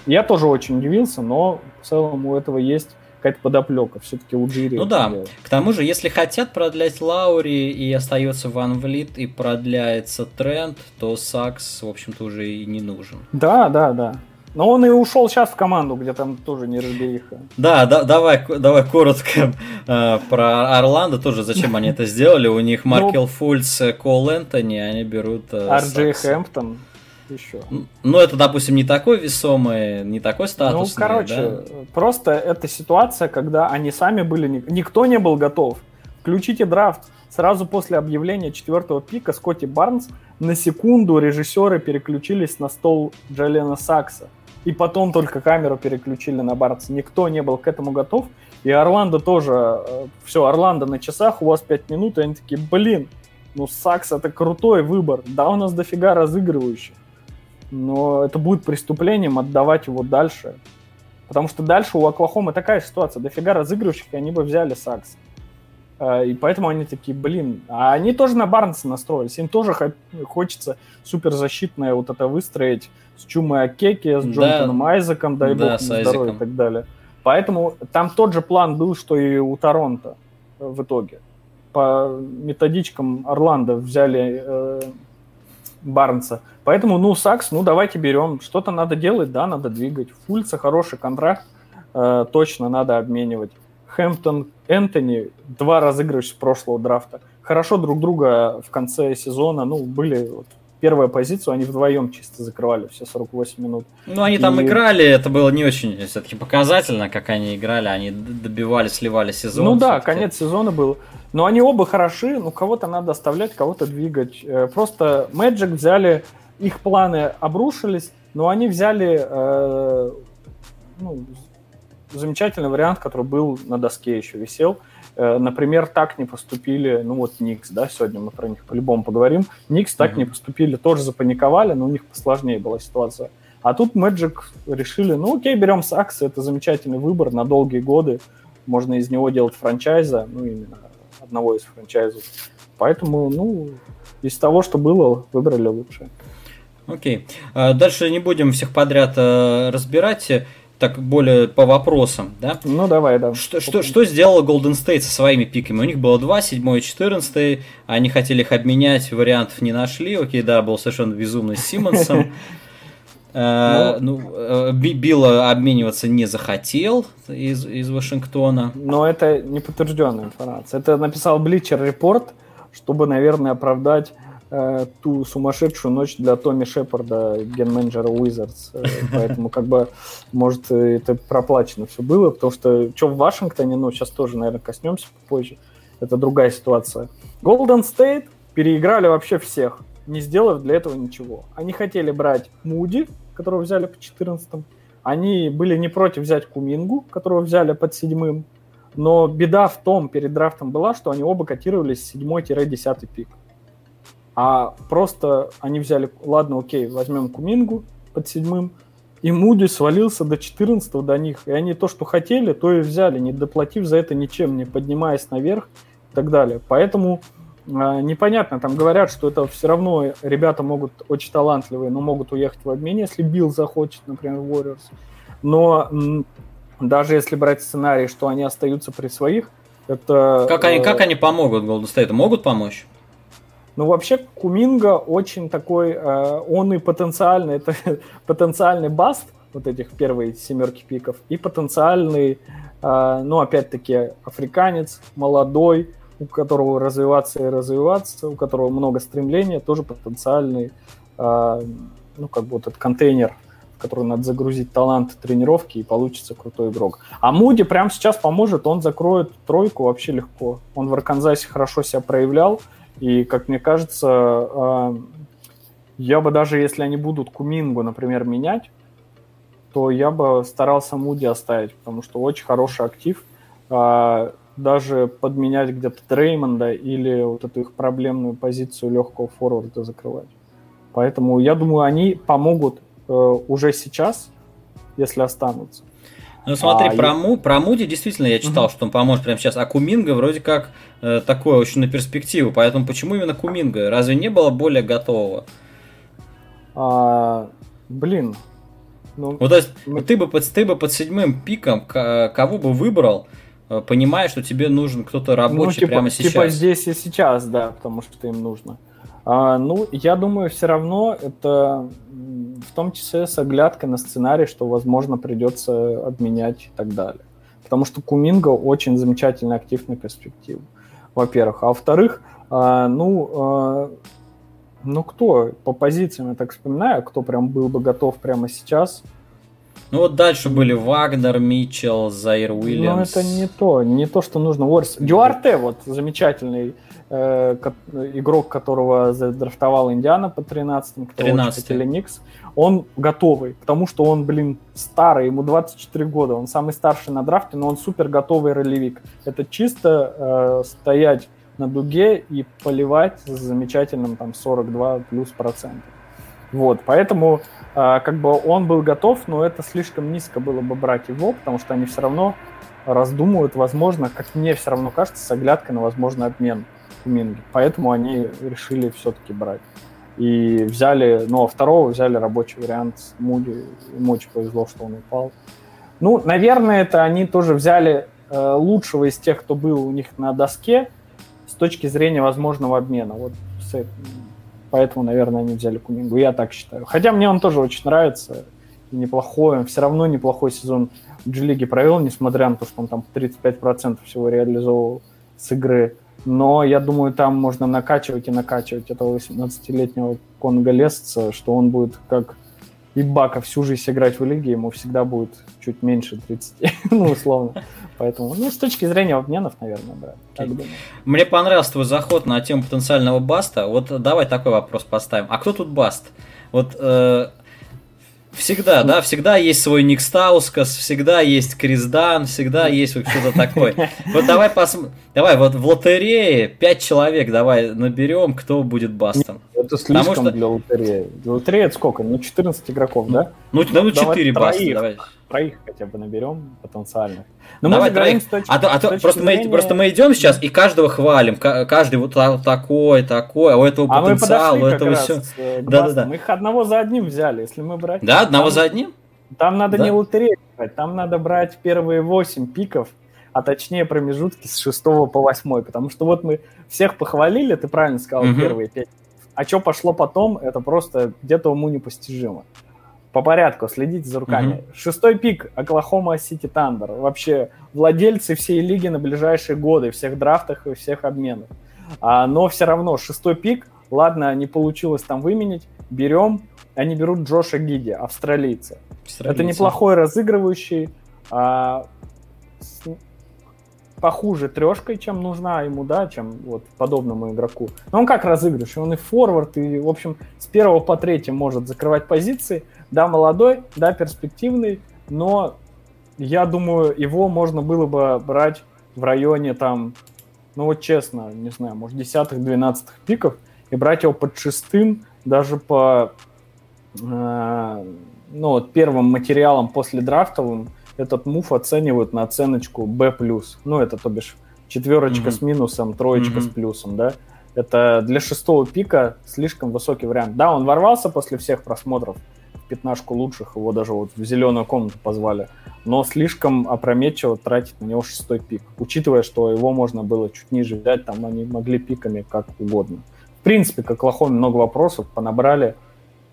Я тоже очень удивился, но в целом у этого есть какая-то подоплека. Все-таки у Джири. Ну да. Делает. К тому же, если хотят продлять Лаури и остается Ван Влит и продляется тренд, то Сакс, в общем-то, уже и не нужен. Да, да, да. Но он и ушел сейчас в команду, где там тоже не разбериха. Да, да давай, давай коротко э, про Орландо тоже, зачем они это сделали. У них ну, Маркел Фульц, Кол Энтони, они берут э, Арджей Хэмптон еще. Ну, это, допустим, не такой весомый, не такой статусный. Ну, короче, да? просто это ситуация, когда они сами были... Никто не был готов. Включите драфт. Сразу после объявления четвертого пика Скотти Барнс на секунду режиссеры переключились на стол Джалена Сакса. И потом только камеру переключили на Барнса. Никто не был к этому готов. И Орландо тоже. Э, Все, Орландо на часах, у вас 5 минут. И они такие, блин, ну Сакс это крутой выбор. Да, у нас дофига разыгрывающих но это будет преступлением отдавать его дальше. Потому что дальше у Оклахомы такая ситуация, дофига разыгрывающих, и они бы взяли Сакс. А, и поэтому они такие, блин, а они тоже на Барнса настроились, им тоже хочется суперзащитное вот это выстроить с Чумой Акеки, с Джонатаном да. Айзеком, дай да, бог здоровья и так далее. Поэтому там тот же план был, что и у Торонто в итоге. По методичкам Орландо взяли э, Барнса. Поэтому, ну, Сакс, ну, давайте берем. Что-то надо делать, да, надо двигать. Фульца хороший контракт, э, точно надо обменивать. Хэмптон, Энтони, два разыгрывающих прошлого драфта. Хорошо друг друга в конце сезона, ну, были вот, первую позицию они вдвоем чисто закрывали все 48 минут. Ну, они там и... играли, это было не очень все-таки показательно, как они играли, они добивали, сливали сезон. Ну да, конец сезона был. Но они оба хороши, ну кого-то надо оставлять, кого-то двигать. Э, просто Magic взяли, их планы обрушились, но они взяли э, ну, замечательный вариант, который был на доске еще висел. Э, например, так не поступили, ну вот Никс, да, сегодня мы про них по-любому поговорим. Никс так mm-hmm. не поступили, тоже запаниковали, но у них посложнее была ситуация. А тут Magic решили, ну окей, берем Сакс, это замечательный выбор на долгие годы. Можно из него делать франчайза, ну именно одного из франчайзов. Поэтому, ну, из того, что было, выбрали лучшее. Окей. А дальше не будем всех подряд э, разбирать, так более по вопросам, да? Ну, давай, да. Что, что, что сделала Golden State со своими пиками? У них было два, седьмой и четырнадцатый. Они хотели их обменять, вариантов не нашли. Окей, да, был совершенно безумный с Симмонсом. Э, ну, ну Билла обмениваться не захотел из, из Вашингтона. Но это не подтвержденная информация. Это написал Bleacher Report, чтобы, наверное, оправдать э, ту сумасшедшую ночь для Томми Шепарда, ген-менеджера Wizards. Э, поэтому, как бы, может, это проплачено все было, потому что что в Вашингтоне, ну, сейчас тоже, наверное, коснемся попозже, это другая ситуация. Golden State переиграли вообще всех, не сделав для этого ничего. Они хотели брать Муди, которого взяли по 14 Они были не против взять Кумингу, которого взяли под седьмым. Но беда в том перед драфтом была, что они оба котировались 7-10 пик. А просто они взяли, ладно, окей, возьмем Кумингу под седьмым, и Муди свалился до 14 до них. И они то, что хотели, то и взяли, не доплатив за это ничем, не поднимаясь наверх и так далее. Поэтому э, непонятно, там говорят, что это все равно ребята могут очень талантливые, но могут уехать в обмене, если Билл захочет, например, Warriors. Но м, даже если брать сценарий, что они остаются при своих, это... Как они, э, как они помогут Golden State? Могут помочь? Ну, вообще, Куминга очень такой, э, он и потенциальный, это потенциальный баст, вот этих первой семерки пиков, и потенциальный, э, ну, опять-таки, африканец, молодой, у которого развиваться и развиваться, у которого много стремления, тоже потенциальный, э, ну, как бы вот этот контейнер, в который надо загрузить талант тренировки, и получится крутой игрок. А Муди прямо сейчас поможет, он закроет тройку вообще легко. Он в Арканзасе хорошо себя проявлял, и, как мне кажется, а, я бы даже, если они будут Кумингу, например, менять, то я бы старался Муди оставить, потому что очень хороший актив. А, даже подменять где-то Дреймонда или вот эту их проблемную позицию легкого форварда закрывать. Поэтому я думаю, они помогут э, уже сейчас, если останутся. Ну смотри, а, про, Му, про Муди действительно я читал, угу. что он поможет прямо сейчас, а Куминга вроде как э, такое очень на перспективу, поэтому почему именно Куминга? Разве не было более готового? А, блин. Ну, ну то есть мы... ты, бы под, ты бы под седьмым пиком кого бы выбрал, э, понимая, что тебе нужен кто-то рабочий ну, типа, прямо сейчас? Типа здесь и сейчас, да, потому что им нужно. А, ну, я думаю, все равно это в том числе с оглядкой на сценарий, что, возможно, придется обменять и так далее. Потому что Куминго очень замечательный актив на перспективу, во-первых. А во-вторых, а, ну, а, ну кто по позициям, я так вспоминаю, кто прям был бы готов прямо сейчас. Ну вот дальше были Вагнер, Митчелл, Заир Уильямс. Ну это не то, не то, что нужно. Уорс. Дюарте вот замечательный э, игрок, которого задрафтовал Индиана по 13-м, 13 или Никс, он готовый, потому что он, блин, старый, ему 24 года, он самый старший на драфте, но он супер готовый ролевик. Это чисто э, стоять на дуге и поливать с замечательным там 42 плюс процентов. Вот, поэтому э, как бы он был готов, но это слишком низко было бы брать его, потому что они все равно раздумывают, возможно, как мне все равно кажется, с оглядкой на возможный обмен Минги. Поэтому они решили все-таки брать. И взяли, ну, а второго взяли рабочий вариант с Муди. Ему очень повезло, что он упал. Ну, наверное, это они тоже взяли э, лучшего из тех, кто был у них на доске с точки зрения возможного обмена. Вот с, поэтому, наверное, они взяли Кумингу. Я так считаю. Хотя мне он тоже очень нравится. И неплохой. Все равно неплохой сезон в G-лиге провел, несмотря на то, что он там 35% всего реализовывал с игры. Но я думаю, там можно накачивать и накачивать этого 18-летнего конголезца, что он будет как Ибака всю жизнь играть в лиге, ему всегда будет чуть меньше 30, ну, условно. Поэтому, ну, с точки зрения обменов, наверное, да. Okay. Мне понравился твой заход на тему потенциального баста. Вот давай такой вопрос поставим. А кто тут баст? Вот э, Всегда, да, всегда есть свой Ник Стаускас, всегда есть Крис Дан, всегда есть вот что-то такое. Вот давай посмотрим, давай вот в лотерее 5 человек давай наберем, кто будет бастом. Это слишком что... для лотереи. Для лотереи это сколько? Ну 14 игроков, да? Ну, ну, ну 4 баста, давай. Троих хотя бы наберем потенциальных. Но Давай, мы точки, а то, а то просто, зрения... мы, просто мы идем сейчас и каждого хвалим. Каждый вот такой, такой, а у этого а потенциал, у этого все. Да, да, да. Мы их одного за одним взяли, если мы брать. Да, одного там, за одним? Там надо да? не лотерею брать, там надо брать первые 8 пиков, а точнее промежутки с 6 по 8. Потому что вот мы всех похвалили, ты правильно сказал, угу. первые 5. А что пошло потом, это просто где-то уму непостижимо. По порядку, следите за руками. Mm-hmm. Шестой пик Оклахома Сити Тандер. Вообще владельцы всей лиги на ближайшие годы, всех драфтах и всех обменов. А, но все равно шестой пик, ладно, не получилось там выменить, берем, они берут Джоша Гиди, австралийца. австралийца. Это неплохой разыгрывающий, а, с, похуже трешкой, чем нужна ему, да, чем вот подобному игроку. Но он как разыгрывающий, он и форвард, и, в общем, с первого по третий может закрывать позиции. Да, молодой, да, перспективный, но я думаю, его можно было бы брать в районе там, ну вот честно, не знаю, может, десятых, двенадцатых пиков, и брать его под шестым, даже по э, ну, вот первым материалам после драфтовым, этот мув оценивают на оценочку B+. Ну, это, то бишь, четверочка mm-hmm. с минусом, троечка mm-hmm. с плюсом, да. Это для шестого пика слишком высокий вариант. Да, он ворвался после всех просмотров пятнашку лучших, его даже вот в зеленую комнату позвали, но слишком опрометчиво тратить на него шестой пик, учитывая, что его можно было чуть ниже взять, там они могли пиками как угодно. В принципе, как Лохоме много вопросов, понабрали,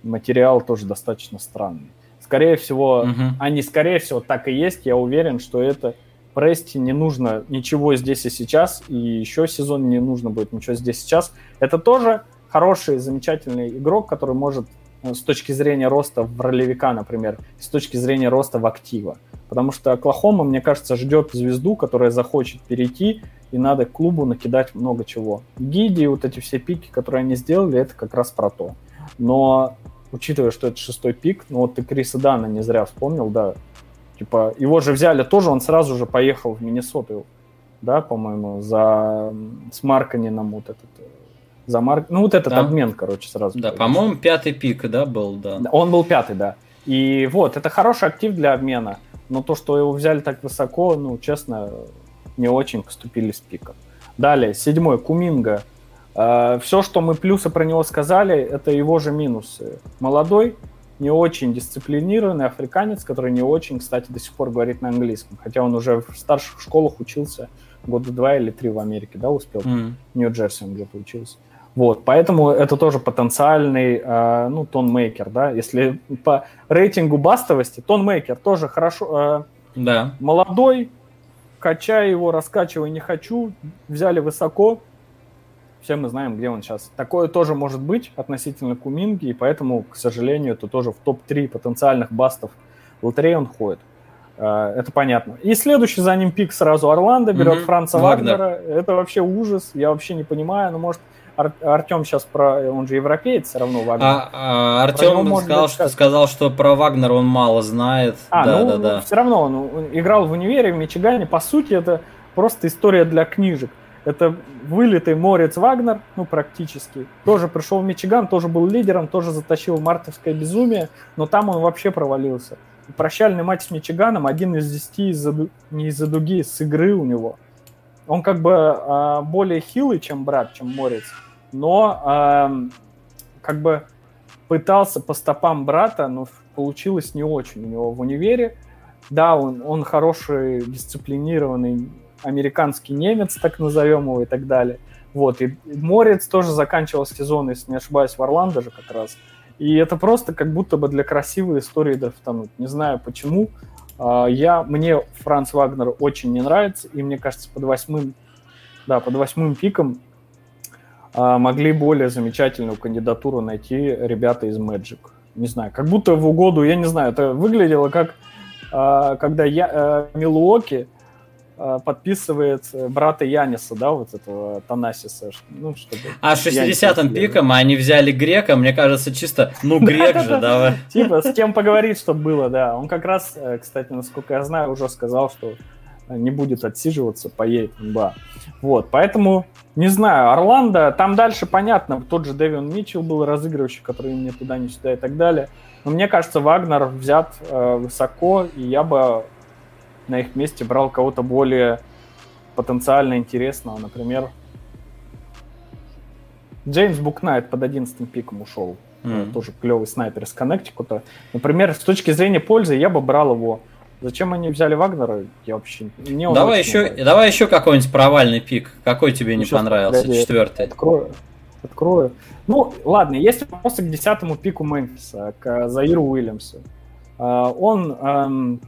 материал тоже достаточно странный. Скорее всего, угу. они, скорее всего, так и есть. Я уверен, что это Прести не нужно ничего здесь и сейчас, и еще сезон не нужно будет ничего здесь и сейчас. Это тоже хороший, замечательный игрок, который может с точки зрения роста в ролевика, например, с точки зрения роста в актива. Потому что Оклахома, мне кажется, ждет звезду, которая захочет перейти, и надо клубу накидать много чего. Гиди, вот эти все пики, которые они сделали, это как раз про то. Но учитывая, что это шестой пик, ну вот ты Криса Дана не зря вспомнил, да, типа его же взяли тоже, он сразу же поехал в Миннесоту, да, по-моему, за с Марканином вот этот, э, за Марк, ну вот этот да. обмен, короче, сразу. Да, по-моему, пятый пик, да, был, да. Он был пятый, да. И вот, это хороший актив для обмена, но то, что его взяли так высоко, ну, честно, не очень поступили с пиком. Далее, седьмой, Куминга – Все, что мы плюсы про него сказали, это его же минусы. Молодой, не очень дисциплинированный африканец, который не очень, кстати, до сих пор говорит на английском, хотя он уже в старших школах учился года два или три в Америке, да, успел. Mm. В Нью-Джерси он где-то учился. Вот, поэтому это тоже потенциальный, э, ну, тонмейкер, да, если по рейтингу бастовости, тонмейкер тоже хорошо, э, да. молодой, качай его, раскачивай не хочу, взяли высоко, все мы знаем, где он сейчас. Такое тоже может быть относительно Куминги, и поэтому, к сожалению, это тоже в топ-3 потенциальных бастов лотереи он ходит. Э, это понятно. И следующий за ним пик сразу Орландо берет mm-hmm. Франца Вагнера. Вагнер. Это вообще ужас. Я вообще не понимаю. Ну, может, Ар- Артем сейчас про... Он же европеец все равно, Вагнер. А, а, Артем сказал, что, сказал, что про Вагнера он мало знает. А, да, ну, да, да. все равно он, он играл в универе, в Мичигане. По сути, это просто история для книжек. Это вылитый Морец Вагнер, ну, практически. Тоже пришел в Мичиган, тоже был лидером, тоже затащил мартовское безумие, но там он вообще провалился. Прощальный матч с Мичиганом, один из десяти из не из-за дуги, с игры у него. Он как бы э, более хилый, чем брат, чем Морец, но э, как бы пытался по стопам брата, но получилось не очень у него в универе. Да, он, он хороший, дисциплинированный, американский немец, так назовем его, и так далее. Вот, и Морец тоже заканчивал сезон, если не ошибаюсь, в Орландо же как раз. И это просто как будто бы для красивой истории драфтануть. Не знаю почему. А, я, мне Франц Вагнер очень не нравится, и мне кажется, под восьмым, да, под восьмым пиком могли более замечательную кандидатуру найти ребята из Magic. Не знаю, как будто в угоду, я не знаю, это выглядело как а, когда я, Милуоки Э, подписывает брата Яниса, да, вот этого Танасиса. Ну, чтобы а 60-м пиком они взяли грека, мне кажется, чисто, ну, грек же, давай. Типа, с кем поговорить, чтобы было, да. Он как раз, э, кстати, насколько я знаю, уже сказал, что не будет отсиживаться, поедет в НБА. Вот, поэтому, не знаю, Орландо, там дальше понятно, тот же Дэвин Митчелл был разыгрывающий, который мне туда, не сюда и так далее. Но мне кажется, Вагнер взят э, высоко, и я бы на их месте брал кого-то более потенциально интересного. Например, Джеймс Букнайт под 11 пиком ушел. Mm. Тоже клевый снайпер из Коннектикута. Например, с точки зрения пользы я бы брал его. Зачем они взяли Вагнера? Я вообще не давай еще, давай еще какой-нибудь провальный пик. Какой тебе ну, не понравился? Погоди, Четвертый. Открою, открою. Ну, ладно, есть вопросы к десятому пику Мемфиса, к Заиру Уильямсу. А, он, эм,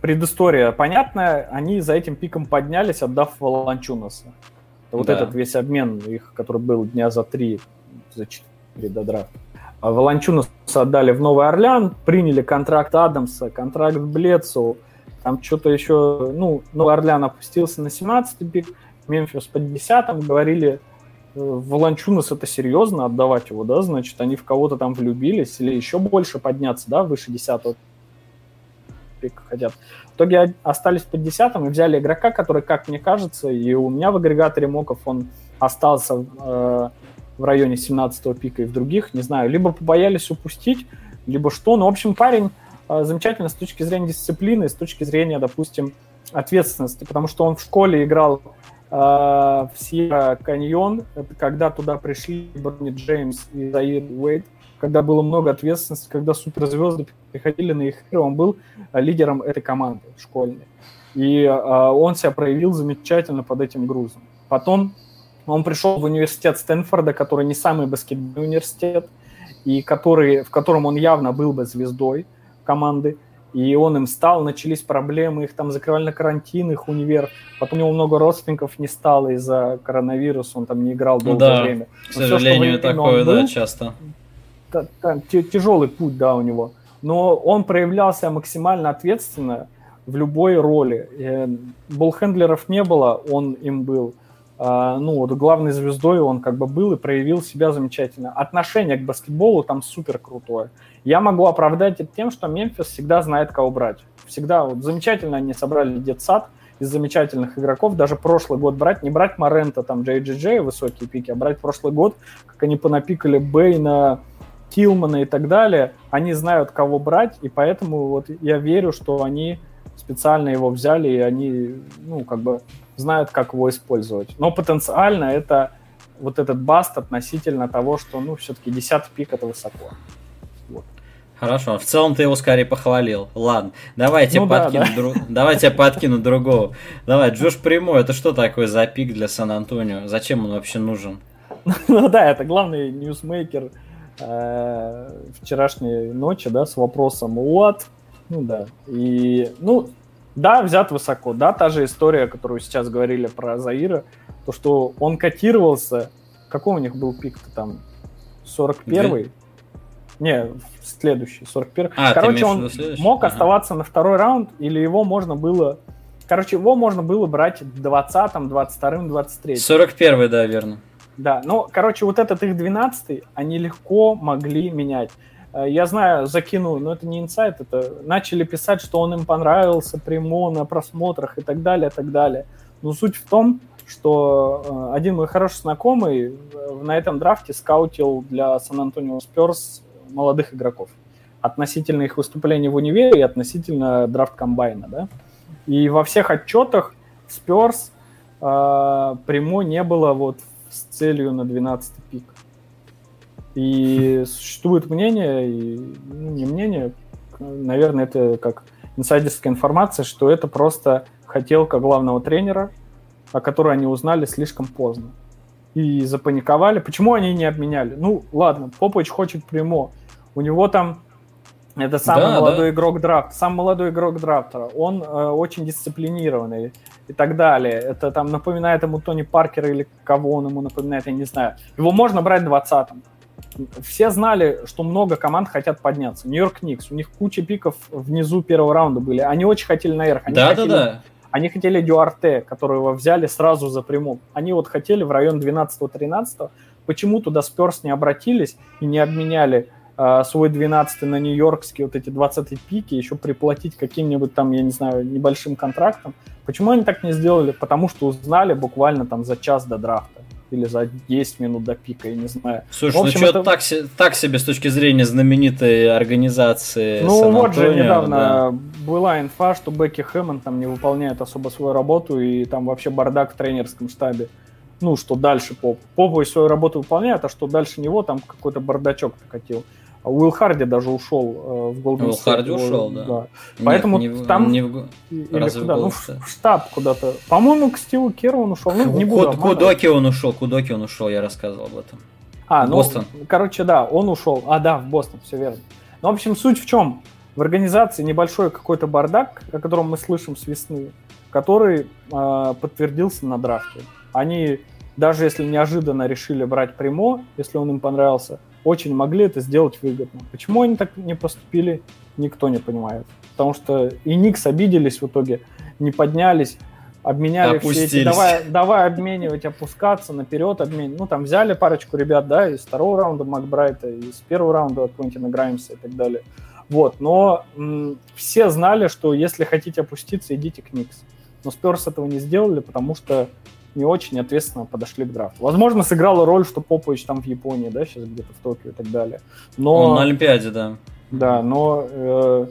предыстория понятная, они за этим пиком поднялись, отдав Волончунаса. Вот да. этот весь обмен их, который был дня за три, за четыре до драфта. А Волончунаса отдали в Новый Орлеан, приняли контракт Адамса, контракт Блецу, там что-то еще, ну, Новый Орлеан опустился на 17-й пик, Мемфис по 10-м, говорили, э, Волончунас это серьезно, отдавать его, да, значит, они в кого-то там влюбились или еще больше подняться, да, выше 10 пика хотят. В итоге остались под 10 и взяли игрока, который, как мне кажется, и у меня в агрегаторе моков он остался э, в районе 17 пика и в других, не знаю, либо побоялись упустить, либо что. Ну, в общем, парень э, замечательно с точки зрения дисциплины, с точки зрения, допустим, ответственности, потому что он в школе играл э, в Сьерра Каньон, это когда туда пришли Бронни Джеймс и Заир Уэйд, когда было много ответственности, когда суперзвезды приходили на их игры, он был э, лидером этой команды школьной. И э, он себя проявил замечательно под этим грузом. Потом он пришел в университет Стэнфорда, который не самый баскетбольный университет, и который, в котором он явно был бы звездой команды. И он им стал, начались проблемы, их там закрывали на карантин, их универ. Потом у него много родственников не стало из-за коронавируса, он там не играл долгое да, время. Но к сожалению, все, такое, был, да, часто. Тяжелый путь, да, у него. Но он проявлялся максимально ответственно в любой роли. Э, Болхендлеров не было, он им был. А, ну, вот главной звездой он как бы был и проявил себя замечательно. Отношение к баскетболу там супер крутое. Я могу оправдать это тем, что Мемфис всегда знает, кого брать. Всегда вот замечательно они собрали детсад из замечательных игроков. Даже прошлый год брать, не брать Морента, там, Джей Джей Джей, высокие пики, а брать прошлый год, как они понапикали Бейна, Тилмана и так далее. Они знают, кого брать, и поэтому вот я верю, что они специально его взяли, и они, ну, как бы знают, как его использовать. Но потенциально это вот этот баст относительно того, что, ну, все-таки 10 пик это высоко. Вот. Хорошо, в целом ты его скорее похвалил. Ладно, давайте ну, подкину, да, да. Дру... давайте подкину другого. Давай, Джош Прямой, это что такое за пик для Сан-Антонио? Зачем он вообще нужен? Ну да, это главный ньюсмейкер э, вчерашней ночи, да, с вопросом «What?» Ну да, и, ну, да, взят высоко. Да, та же история, которую сейчас говорили про Заира, то, что он котировался... Какой у них был pick -то там? 41-й? Не, следующий, 41 а, Короче, он мог ага. оставаться на второй раунд, или его можно было... Короче, его можно было брать 20-м, 22-м, 23-м. 41 да, верно. Да, ну, короче, вот этот их 12 они легко могли менять. Э, я знаю, закинул, но это не инсайт, это начали писать, что он им понравился прямо на просмотрах и так далее, и так далее. Но суть в том, что э, один мой хороший знакомый э, на этом драфте скаутил для Сан-Антонио Сперс молодых игроков относительно их выступлений в универе и относительно драфт комбайна, да. И во всех отчетах Сперс э, прямо не было вот с целью на 12 пик. И существует мнение, и, ну, не мнение, наверное, это как инсайдерская информация, что это просто хотелка главного тренера, о которой они узнали слишком поздно. И запаниковали. Почему они не обменяли? Ну, ладно, Попович хочет прямо. У него там это самый да, молодой да. игрок драфта, самый молодой игрок драфта. Он э, очень дисциплинированный и так далее. Это там напоминает ему Тони Паркера или кого он ему напоминает, я не знаю. Его можно брать 20-м все знали, что много команд хотят подняться. Нью-Йорк Никс, у них куча пиков внизу первого раунда были. Они очень хотели наверх. Они да, хотели, да, да. Они хотели Дюарте, которого взяли сразу за прямом. Они вот хотели в район 12-13. Почему туда Сперс не обратились и не обменяли э, свой 12 на нью-йоркские вот эти 20 пики, еще приплатить каким-нибудь там, я не знаю, небольшим контрактом? Почему они так не сделали? Потому что узнали буквально там за час до драфта или за 10 минут до пика, я не знаю. Слушай, ну, общем, ну что это... так, так себе с точки зрения знаменитой организации Ну вот же недавно да. была инфа, что Бекки Хэммонд там не выполняет особо свою работу, и там вообще бардак в тренерском штабе. Ну, что дальше Поп. Попович свою работу выполняет, а что дальше него там какой-то бардачок покатил. Уилл Харди даже ушел э, в Голден Уилл Харди ушел, да. да. Нет, Поэтому не, там... Не в... Или куда? Ну, в, в штаб куда-то. По-моему, к Стиву Керу он ушел. Ну, не буду Кудоки он ушел, Кудоки он ушел, я рассказывал об этом. А, ну, Бостон. короче, да, он ушел. А, да, в Бостон, все верно. Ну, в общем, суть в чем? В организации небольшой какой-то бардак, о котором мы слышим с весны, который э, подтвердился на драфте. Они, даже если неожиданно решили брать Примо, если он им понравился, очень могли это сделать выгодно. Почему они так не поступили, никто не понимает. Потому что и Никс обиделись в итоге, не поднялись, обменяли все эти, давай, давай обменивать, опускаться, наперед обменивать. Ну, там взяли парочку ребят, да, из второго раунда Макбрайта, из первого раунда Квентина Граймса и так далее. Вот, но м- все знали, что если хотите опуститься, идите к Никс. Но Сперс этого не сделали, потому что не очень ответственно подошли к драфту. Возможно, сыграла роль, что Попович там в Японии, да, сейчас где-то в Токио и так далее. Но... Он на Олимпиаде, да. Да, но э,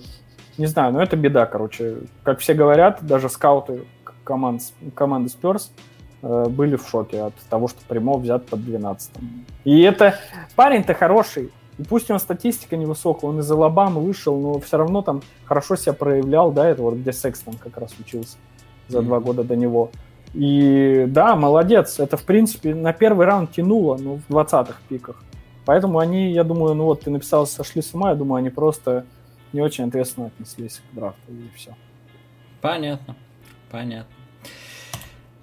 не знаю, но это беда, короче. Как все говорят, даже скауты команд, команды Спёрс э, были в шоке от того, что Примо взят под 12 И это парень-то хороший. И пусть у него статистика невысокая, он из Алабамы вышел, но все равно там хорошо себя проявлял, да, это вот где Секстон как раз учился за mm-hmm. два года до него. И да, молодец. Это, в принципе, на первый раунд тянуло, ну, в 20-х пиках. Поэтому они, я думаю, ну вот ты написал, сошли с ума, я думаю, они просто не очень ответственно отнеслись к драфту, и все. Понятно, понятно.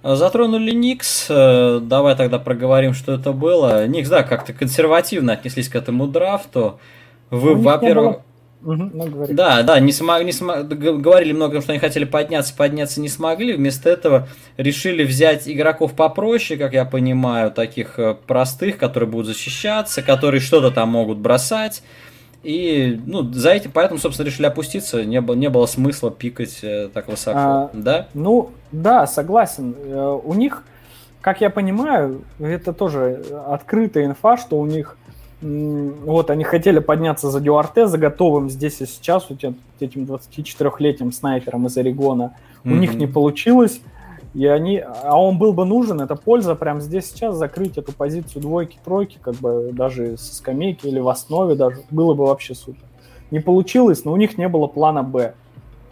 Затронули Никс, э, давай тогда проговорим, что это было. Никс, да, как-то консервативно отнеслись к этому драфту. Вы, во-первых, Угу, ну, да, да, не смог, не смог, говорили много, что они хотели подняться, подняться не смогли. Вместо этого решили взять игроков попроще, как я понимаю, таких э, простых, которые будут защищаться, которые что-то там могут бросать. И, ну, за этим, поэтому, собственно, решили опуститься. Не было, не было смысла пикать э, так высоко, а, да? Ну, да, согласен. Э, у них, как я понимаю, это тоже открытая инфа, что у них вот они хотели подняться за Дюарте, за готовым здесь и сейчас, вот этим 24-летним снайпером из Орегона. Mm-hmm. У них не получилось. И они, а он был бы нужен, это польза прямо здесь сейчас закрыть эту позицию двойки-тройки, как бы даже со скамейки или в основе даже, было бы вообще супер. Не получилось, но у них не было плана Б,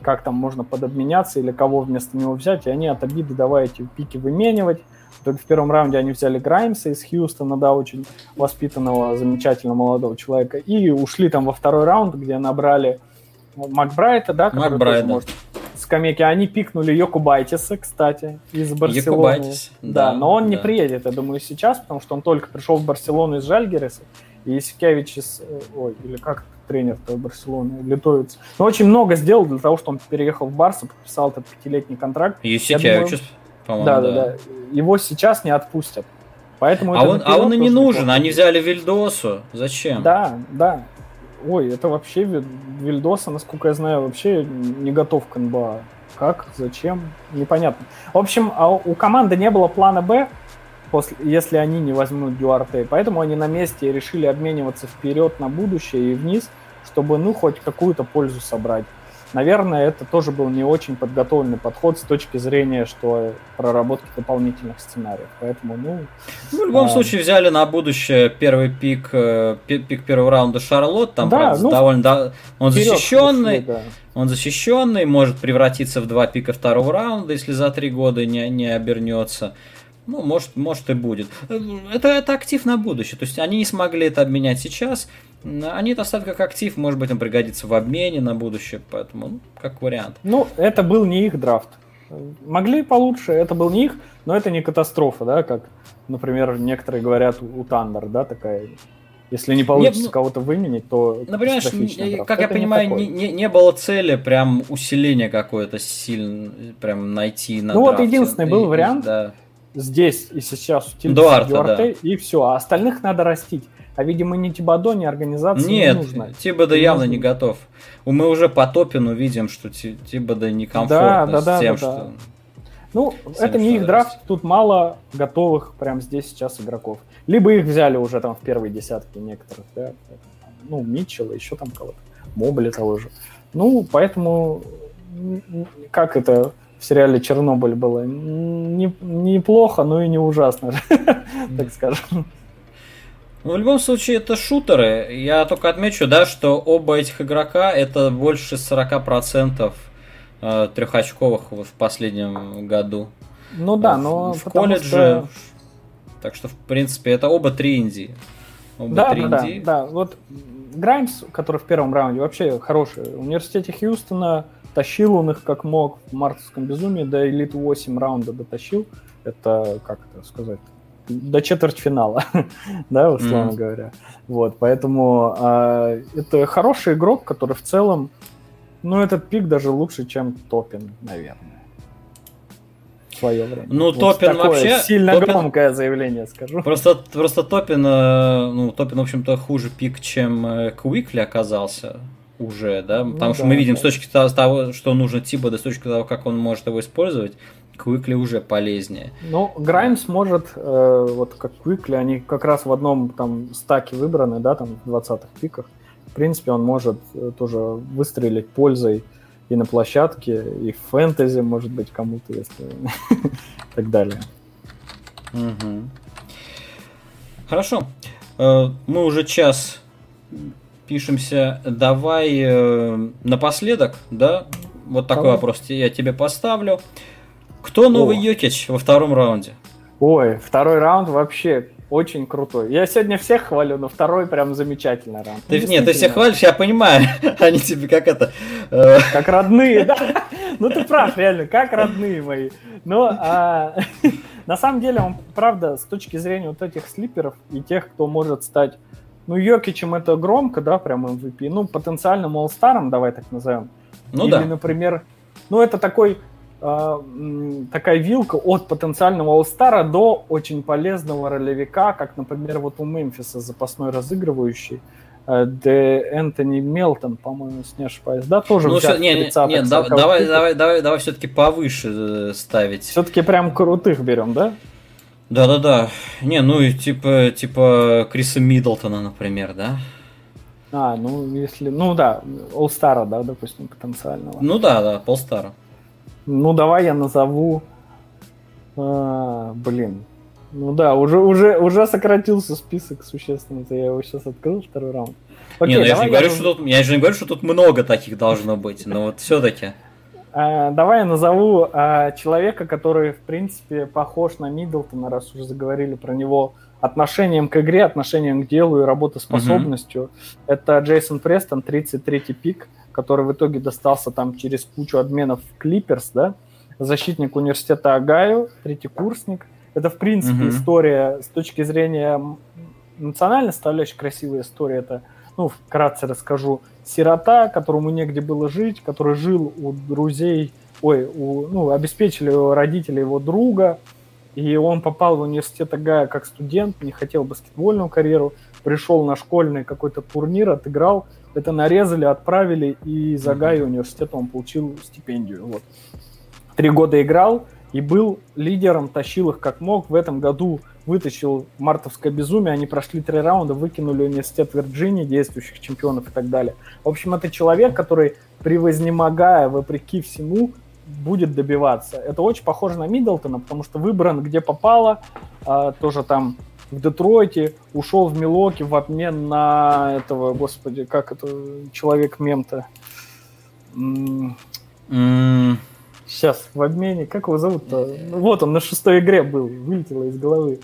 как там можно подобменяться или кого вместо него взять, и они от обиды давай эти пики выменивать. Только в первом раунде они взяли Граймса из Хьюстона, да, очень воспитанного, замечательного молодого человека, и ушли там во второй раунд, где набрали Макбрайта, да, который Макбрайт, тоже может скамейки. Они пикнули Йокубайтиса, кстати, из Барселоны. Йокубайтис, да, да, но он да. не приедет, я думаю, сейчас, потому что он только пришел в Барселону из Жальгереса. И Исикевич из... Э, ой, или как тренер Барселоны, литовец. Но очень много сделал для того, чтобы он переехал в Барсу, подписал этот пятилетний контракт. Исикевич, по-моему, да, да, да. Его сейчас не отпустят. Поэтому а он, а он и не нужен, они взяли Вильдосу. Зачем? Да, да. Ой, это вообще Вильдоса, насколько я знаю, вообще не готов к НБА. Как? Зачем? Непонятно. В общем, а у команды не было плана Б, после, если они не возьмут Дюарте. Поэтому они на месте решили обмениваться вперед на будущее и вниз, чтобы, ну, хоть какую-то пользу собрать наверное, это тоже был не очень подготовленный подход с точки зрения, что проработки дополнительных сценариев. Поэтому, ну... ну в любом а... случае взяли на будущее первый пик, э, пик первого раунда Шарлот, там, да, правда, ну, довольно... Да, он защищенный, ушли, да. он защищенный, может превратиться в два пика второго раунда, если за три года не, не обернется. Ну, может, может и будет. Это, это актив на будущее. То есть они не смогли это обменять сейчас. Они достаточно как актив, может быть, им пригодится в обмене на будущее, поэтому, ну, как вариант. Ну, это был не их драфт. Могли получше, это был не их, но это не катастрофа, да, как, например, некоторые говорят у Тандер, да, такая если не получится Нет, ну, кого-то выменить, то... Ну, понимаешь, как это я понимаю, не, не, не было цели прям усиления какое-то сильно, прям найти на Ну драфте. вот единственный был и, вариант, да здесь и сейчас у Дуарта, Дуарте, да. и все. А остальных надо растить. А, видимо, ни Тибадо, ни организация Нет, не нужно. Тибадо не явно нужно. не готов. Мы уже по Топину видим, что Тибадо некомфортно да, да, да, с тем, да, что... Да. Ну, Всем это не их драфт, тут мало готовых прямо здесь сейчас игроков. Либо их взяли уже там в первой десятке некоторых, да, ну, Митчелла, еще там кого-то, Мобли того же. Ну, поэтому, как это, в сериале Чернобыль было. Не, неплохо, но и не ужасно, так скажем. Ну, в любом случае, это шутеры. Я только отмечу, да, что оба этих игрока это больше 40% э, трехочковых в последнем году. Ну да, но в колледже. Что... Так что, в принципе, это оба три Индии. Да, да, да, да. Вот Граймс, который в первом раунде, вообще хороший. В университете Хьюстона тащил он их как мог в мартовском безумии, до Элит 8 раунда дотащил. Это, как это сказать, до четвертьфинала, да, условно mm-hmm. говоря. Вот, поэтому э, это хороший игрок, который в целом, ну, этот пик даже лучше, чем Топин, наверное свое время. Ну, вот Топин вообще... Сильно Топин... громкое заявление, скажу. Просто, просто Топин, э, ну, Топин, в общем-то, хуже пик, чем э, Куикли оказался уже, да, ну, потому да, что мы видим да. с точки того, что нужно Тиба, да с точки того, как он может его использовать, Квикли уже полезнее. Ну, Граймс может, э, вот как Квикли, они как раз в одном там стаке выбраны, да, там в 20-х пиках. В принципе, он может э, тоже выстрелить пользой и на площадке, и в фэнтези, может быть, кому-то, если так далее. Хорошо. Э, мы уже час пишемся. Давай э, напоследок, да, вот такой вопрос я тебе поставлю. Кто новый О. Йокич во втором раунде? Ой, второй раунд вообще очень крутой. Я сегодня всех хвалю, но второй прям замечательный раунд. Ты, нет, ты всех хвалишь, я понимаю. Они тебе как это... Э, как родные, да? Ну ты прав, реально, как родные мои. Но а, на самом деле он, правда, с точки зрения вот этих слиперов и тех, кто может стать... Ну, Йокичем это громко, да, прям MVP. Ну, потенциальным All-Старом, давай так назовем. Ну Или, да. например, ну это такой такая вилка от потенциального All-Star до очень полезного ролевика, как, например, вот у Мемфиса запасной разыгрывающий, э, Де Энтони Мелтон, по-моему, если не ошибаюсь, да, тоже ну, все, не, не, не, давай, давай, давай, давай все-таки повыше э, ставить. Все-таки прям крутых берем, да? Да-да-да. Не, ну и типа, типа Криса Миддлтона, например, да? А, ну если, ну да, All-Star, да, допустим, потенциального. Ну да, да, All-Star. Ну, давай я назову... А, блин. Ну да, уже, уже, уже сократился список существенно. Я его сейчас открыл, второй раунд. Окей, не, ну я, же не говорю, я... что тут, я же не говорю, что тут много таких должно быть, но вот все-таки. А, давай я назову а, человека, который, в принципе, похож на Миддлтона, раз уже заговорили про него, отношением к игре, отношением к делу и работоспособностью. Угу. Это Джейсон Престон, 33-й пик который в итоге достался там через кучу обменов в Клиперс, да, защитник университета Агаю, третий курсник. Это, в принципе, mm-hmm. история с точки зрения национальной составляющей красивая история. Это, ну, вкратце расскажу, сирота, которому негде было жить, который жил у друзей, ой, у, ну, обеспечили его родители его друга, и он попал в университет Агая как студент, не хотел баскетбольную карьеру, пришел на школьный какой-то турнир, отыграл, это нарезали, отправили, и за Гай университета он получил стипендию. Вот. Три года играл и был лидером, тащил их как мог. В этом году вытащил мартовское безумие, они прошли три раунда, выкинули университет Вирджинии, действующих чемпионов и так далее. В общем, это человек, который, превознемогая вопреки всему, будет добиваться. Это очень похоже на Миддлтона, потому что выбран где попало, а, тоже там в Детройте, ушел в Милоки в обмен на этого, господи, как это, человек мем-то. Mm. Сейчас, в обмене, как его зовут-то? Вот он на шестой игре был, вылетело из головы.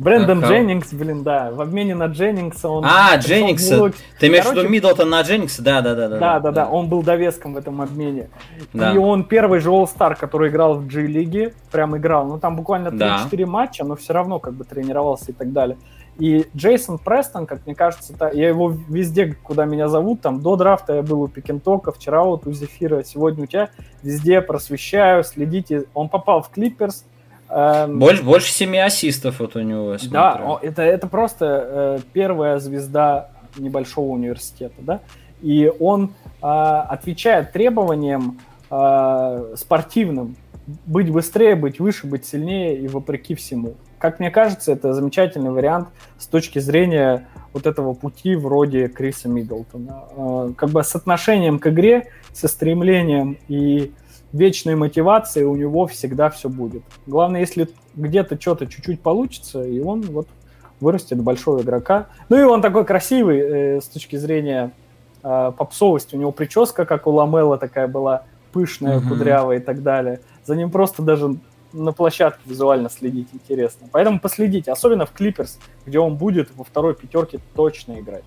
Брэндон Дженнингс, блин, да. В обмене на Дженнингса он... А, Дженнингса. Ты имеешь в виду Миддлтон на Дженнингса? Да, да, да. Да, да, да, да. Он был довеском в этом обмене. Да. И он первый же All-Star, который играл в G-лиге. Прям играл. Ну, там буквально 3-4 да. матча, но все равно как бы тренировался и так далее. И Джейсон Престон, как мне кажется, я его везде, куда меня зовут, там до драфта я был у Пикентока, вчера вот у Зефира, сегодня у тебя, везде просвещаю, следите. Он попал в Клиперс, Эм, больше, больше семи ассистов вот у него. Да, это, это просто э, первая звезда небольшого университета, да, и он э, отвечает требованиям э, спортивным, быть быстрее, быть выше, быть сильнее и вопреки всему. Как мне кажется, это замечательный вариант с точки зрения вот этого пути вроде Криса Миддлтона. Э, как бы с отношением к игре, со стремлением и вечной мотивации у него всегда все будет. Главное, если где-то что-то чуть-чуть получится, и он вот вырастет большого игрока. Ну и он такой красивый э, с точки зрения э, попсовости. У него прическа, как у Ламела, такая была пышная, mm-hmm. кудрявая и так далее. За ним просто даже на площадке визуально следить интересно. Поэтому последите, особенно в Клиперс, где он будет во второй пятерке точно играть.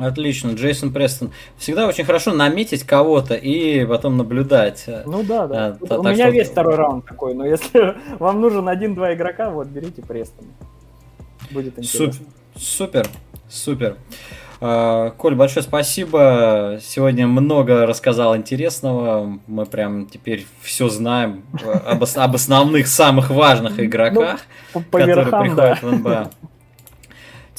Отлично, Джейсон Престон. Всегда очень хорошо наметить кого-то и потом наблюдать. Ну да, да. А, У меня что... весь второй раунд такой, но если вам нужен один-два игрока, вот берите Престон. Будет интересно. Супер, супер. А, Коль, большое спасибо. Сегодня много рассказал интересного. Мы прям теперь все знаем об, об основных, самых важных ну, игроках, ну, по, по которые верхам, приходят да. в НБА.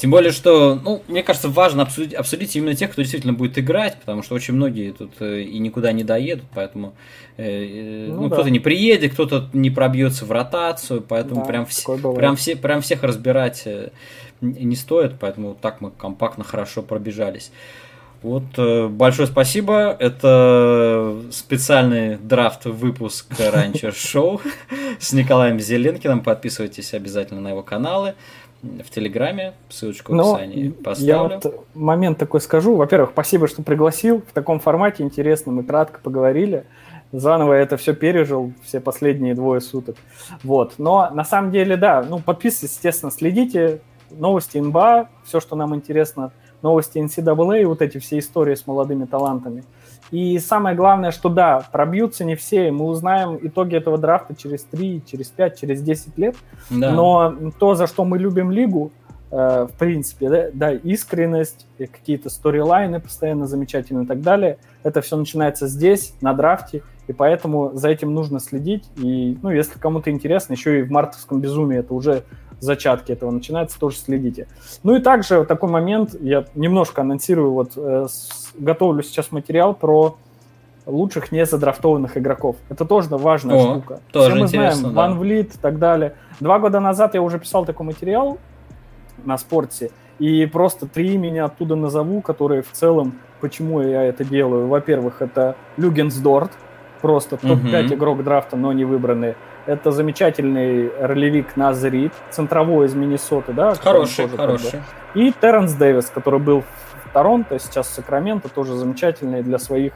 Тем более, что, ну, мне кажется, важно обсудить, обсудить именно тех, кто действительно будет играть, потому что очень многие тут э, и никуда не доедут, поэтому э, э ну, ну, да. кто-то не приедет, кто-то не пробьется в ротацию, поэтому да, прям, вс- прям, все, прям всех разбирать э, не стоит, поэтому так мы компактно хорошо пробежались. Вот, большое спасибо. Это специальный драфт выпуск ранчер шоу с Николаем Зеленкиным. Подписывайтесь обязательно на его каналы в Телеграме, ссылочку в Но описании поставлю. Я вот момент такой скажу. Во-первых, спасибо, что пригласил. В таком формате интересно, мы кратко поговорили. Заново это все пережил все последние двое суток. Вот. Но на самом деле, да, ну подписывайтесь, естественно, следите. Новости НБА, все, что нам интересно, новости NCAA, вот эти все истории с молодыми талантами. И самое главное, что да, пробьются не все, мы узнаем итоги этого драфта через 3, через 5, через 10 лет. Да. Но то, за что мы любим лигу, э, в принципе, да, да искренность, какие-то сторилайны постоянно замечательные и так далее, это все начинается здесь, на драфте, и поэтому за этим нужно следить. И, ну, если кому-то интересно, еще и в мартовском безумии это уже зачатки этого начинаются, тоже следите. Ну и также такой момент, я немножко анонсирую, вот э, готовлю сейчас материал про лучших незадрафтованных игроков. Это тоже важная О, штука. Тоже Все мы знаем, да. Ван Влит и так далее. Два года назад я уже писал такой материал на спорте, и просто три имени оттуда назову, которые в целом, почему я это делаю. Во-первых, это Люгенсдорт, просто топ-5 угу. игрок драфта, но не выбранный. Это замечательный ролевик Назрит, центровой из Миннесоты, да? Хороший, хороший. Как бы. И Терренс Дэвис, который был Торонто, сейчас в Сакраменто, тоже замечательный для своих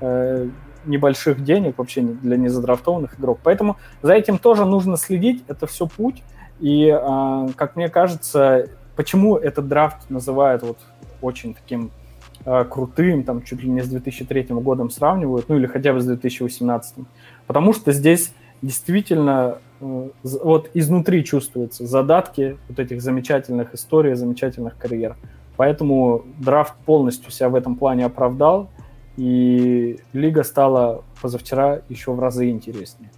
э, небольших денег, вообще для незадрафтованных игроков. Поэтому за этим тоже нужно следить, это все путь. И, э, как мне кажется, почему этот драфт называют вот очень таким э, крутым, там чуть ли не с 2003 годом сравнивают, ну или хотя бы с 2018. Потому что здесь действительно э, вот изнутри чувствуются задатки вот этих замечательных историй, замечательных карьер. Поэтому драфт полностью себя в этом плане оправдал, и лига стала позавчера еще в разы интереснее.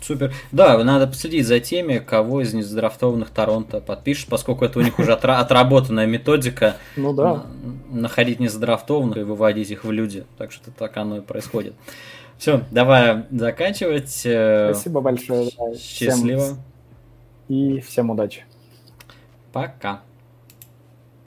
Супер. Да, надо последить за теми, кого из незадрафтованных Торонто подпишет, поскольку это у них уже отработанная методика ну, да. находить незадрафтованных и выводить их в люди. Так что так оно и происходит. Все, давай заканчивать. Э, Спасибо большое. Счастливо. Всем... И всем удачи. Пока.